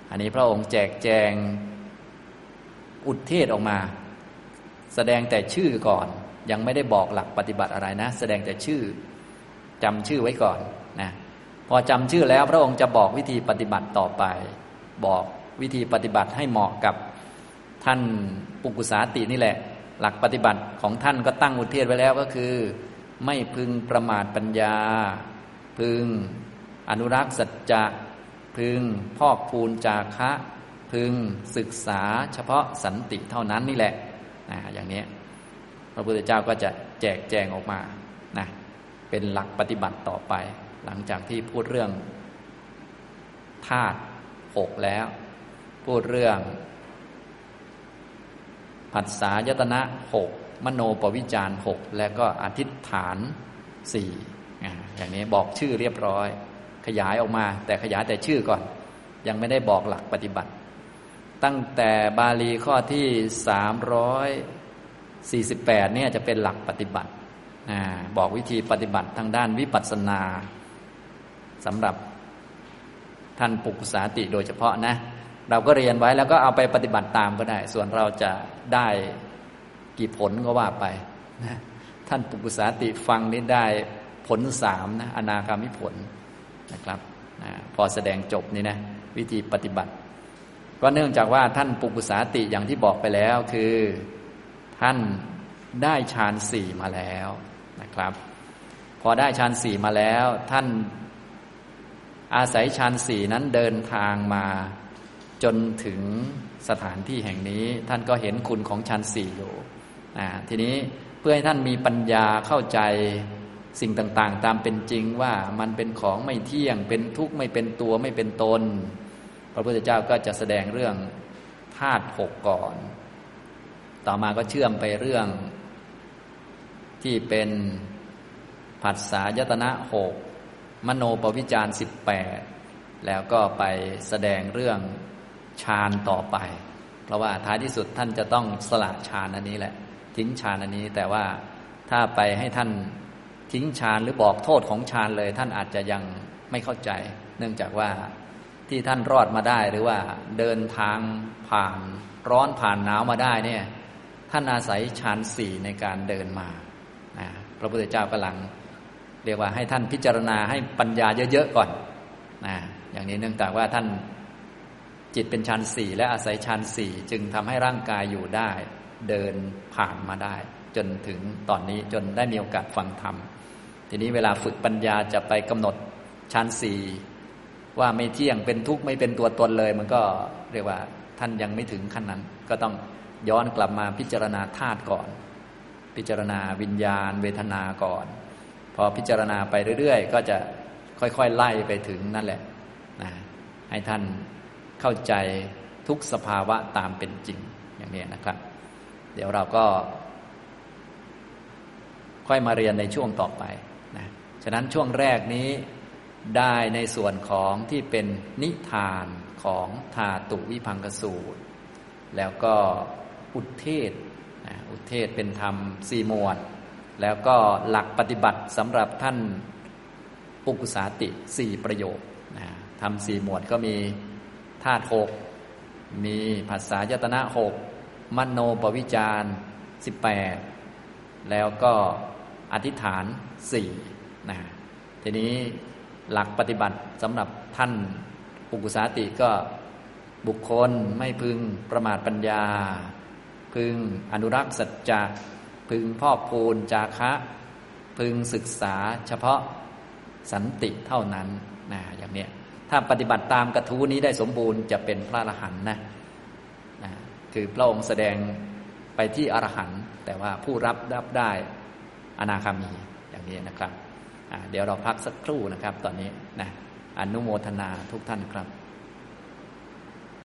อันนี้พระองค์แจกแจงอุทเทศออกมา แสดงแต่ชื่อก่อน ยังไม่ได้บอกหลักปฏิบัติอะไรนะ แสดงแต่ชื่อจำชื่อไว้ก่อนนะพอจำชื่อแล้วพระองค์จะบอกวิธีปฏิบัติต่อไป บอกวิธีปฏิบัติให้เหมาะกับท่านปุกุสาตินี่แหละ หลักปฏิบัติของท่านก็ตั้งอุทเทศไว้แล้วก็คือ ไม่พึงประมาทปัญญา พึงอนุรักษ์สัจจะพึงพอกพูนจาคะ พึงศึกษาเฉพาะสันติเท่านั้นนี่แหละนะอย่างนี้พระพุทธเจ้าก็จะแจกแจงออกมานะเป็นหลักปฏิบัติต่อไป หลังจากที่พูดเรื่องธาตุหกแล้ว พูดเรื่องผัสสะยตนะหก มโนปวิจารหกแล้วก็อธิษฐานสี่อย่างนี้บอกชื่อเรียบร้อย ขยายออกมา แต่ขยายแต่ชื่อก่อน ยังไม่ได้บอกหลักปฏิบัติ ตั้งแต่บาลีข้อที่สามร้อยสี่สิบแปดเนี่ยจะเป็นหลักปฏิบัติบอกวิธีปฏิบัติทางด้านวิปัสสนาสำหรับท่านปุกสาติโดยเฉพาะนะ เราก็เรียนไว้แล้วก็เอาไปปฏิบัติตามก็ได้ ส่วนเราจะได้ กี่ผลก็ว่าไปนะท่านปุกุสาติฟังนี้ได้ผลสามนะอนาคามิผลนะครับนะพอแสดงจบนี่นะวิธีปฏิบัติ ก็เนื่องจากว่าท่านปุกุสาติอย่างที่บอกไปแล้วคือ ท่านได้ฌานสี่มาแล้วนะครับ พอได้ฌานสี่มาแล้ว ท่านอาศัยฌานสี่นั้นเดินทางมาจนถึงสถานที่แห่งนี้ ท่านก็เห็นคุณของฌานสี่อยู่ ทีนี้เพื่อให้ท่านมีปัญญาเข้าใจสิ่งต่างๆ ตามเป็นจริงว่ามันเป็นของไม่เที่ยง เป็นทุกข์ไม่เป็นตัวไม่เป็นตน พระพุทธเจ้าก็จะแสดงเรื่องธาตุหกก่อน ต่อมาก็เชื่อมไปเรื่อง ที่เป็นผัสสะยตนะหกมโนปวิจารสิบแปดแล้วก็ไปแสดงเรื่องฌานต่อไป เพราะว่าท้ายที่สุดท่านจะต้องสละฌานอันนี้แหละ ทิ้งฌานอันนี้ แต่ว่าถ้าไปให้ท่านทิ้งฌานหรือบอกโทษของฌานเลย ท่านอาจจะยังไม่เข้าใจ เนื่องจากว่าที่ท่านรอดมาได้หรือว่าเดินทางผ่านร้อนผ่านหนาวมาได้เนี่ยท่านอาศัยฌานสี่ในการเดินมา พระพุทธเจ้ากำลัง เรียกว่าให้ท่านพิจารณาให้ปัญญาเยอะๆก่อนนะอย่างนี้เนื่องจากว่าท่านจิตเป็นฌานสี่และอาศัยฌานสี่จึงทำให้ร่างกายอยู่ได้ เดินผ่านมาได้ จนถึงตอนนี้จนได้มีโอกาสฟังธรรม ทีนี้เวลาฝึกปัญญาจะไปกำหนดฌานสี่ว่าไม่เที่ยงเป็นทุกข์ไม่เป็นตัวตนเลย มันก็เรียกว่าท่านยังไม่ถึงขั้นนั้น ก็ต้องย้อนกลับมาพิจารณาธาตุก่อน พิจารณาวิญญาณ เวทนาก่อน พอพิจารณาไปเรื่อยๆ ก็จะค่อยๆไล่ไปถึงนั่นแหละนะให้ท่านเข้าใจทุกสภาวะตามเป็นจริงอย่างนี้นะครับ เดี๋ยวเราก็ ค่อยมาเรียนในช่วงต่อไปนะฉะนั้นช่วงแรกนี้ได้ในส่วนของที่เป็นนิทานของทาตุวิพังกสูตร แล้วก็อุเทศอุเทศเป็นธรรมสี่หมวด แล้วก็หลักปฏิบัติสำหรับท่านปุกุสาติสี่ประโยคนะทำสี่หมวดก็มีธาตุหกมีภาษายตนะหก มโนปวิจารสิบแปดแล้วก็อธิษฐานสี่นะทีนี้หลักปฏิบัติสำหรับท่านปุกุสาติก็บุคคลไม่พึงประมาทปัญญา พึงอนุรักษ์สัจจะพึงพ่อพูนจาคะ พึงศึกษาเฉพาะสันติเท่านั้นนะอย่างเนี้ยถ้าปฏิบัติตามกระทู้นี้ได้สมบูรณ์จะเป็นพระอรหันต์นะ คือพระองค์แสดงไปที่อรหันต์แต่ว่าผู้รับรับได้อนาคามีอย่างนี้นะครับ เดี๋ยวเราพักสักครู่นะครับ ตอนนี้นะอนุโมทนาทุกท่านครับ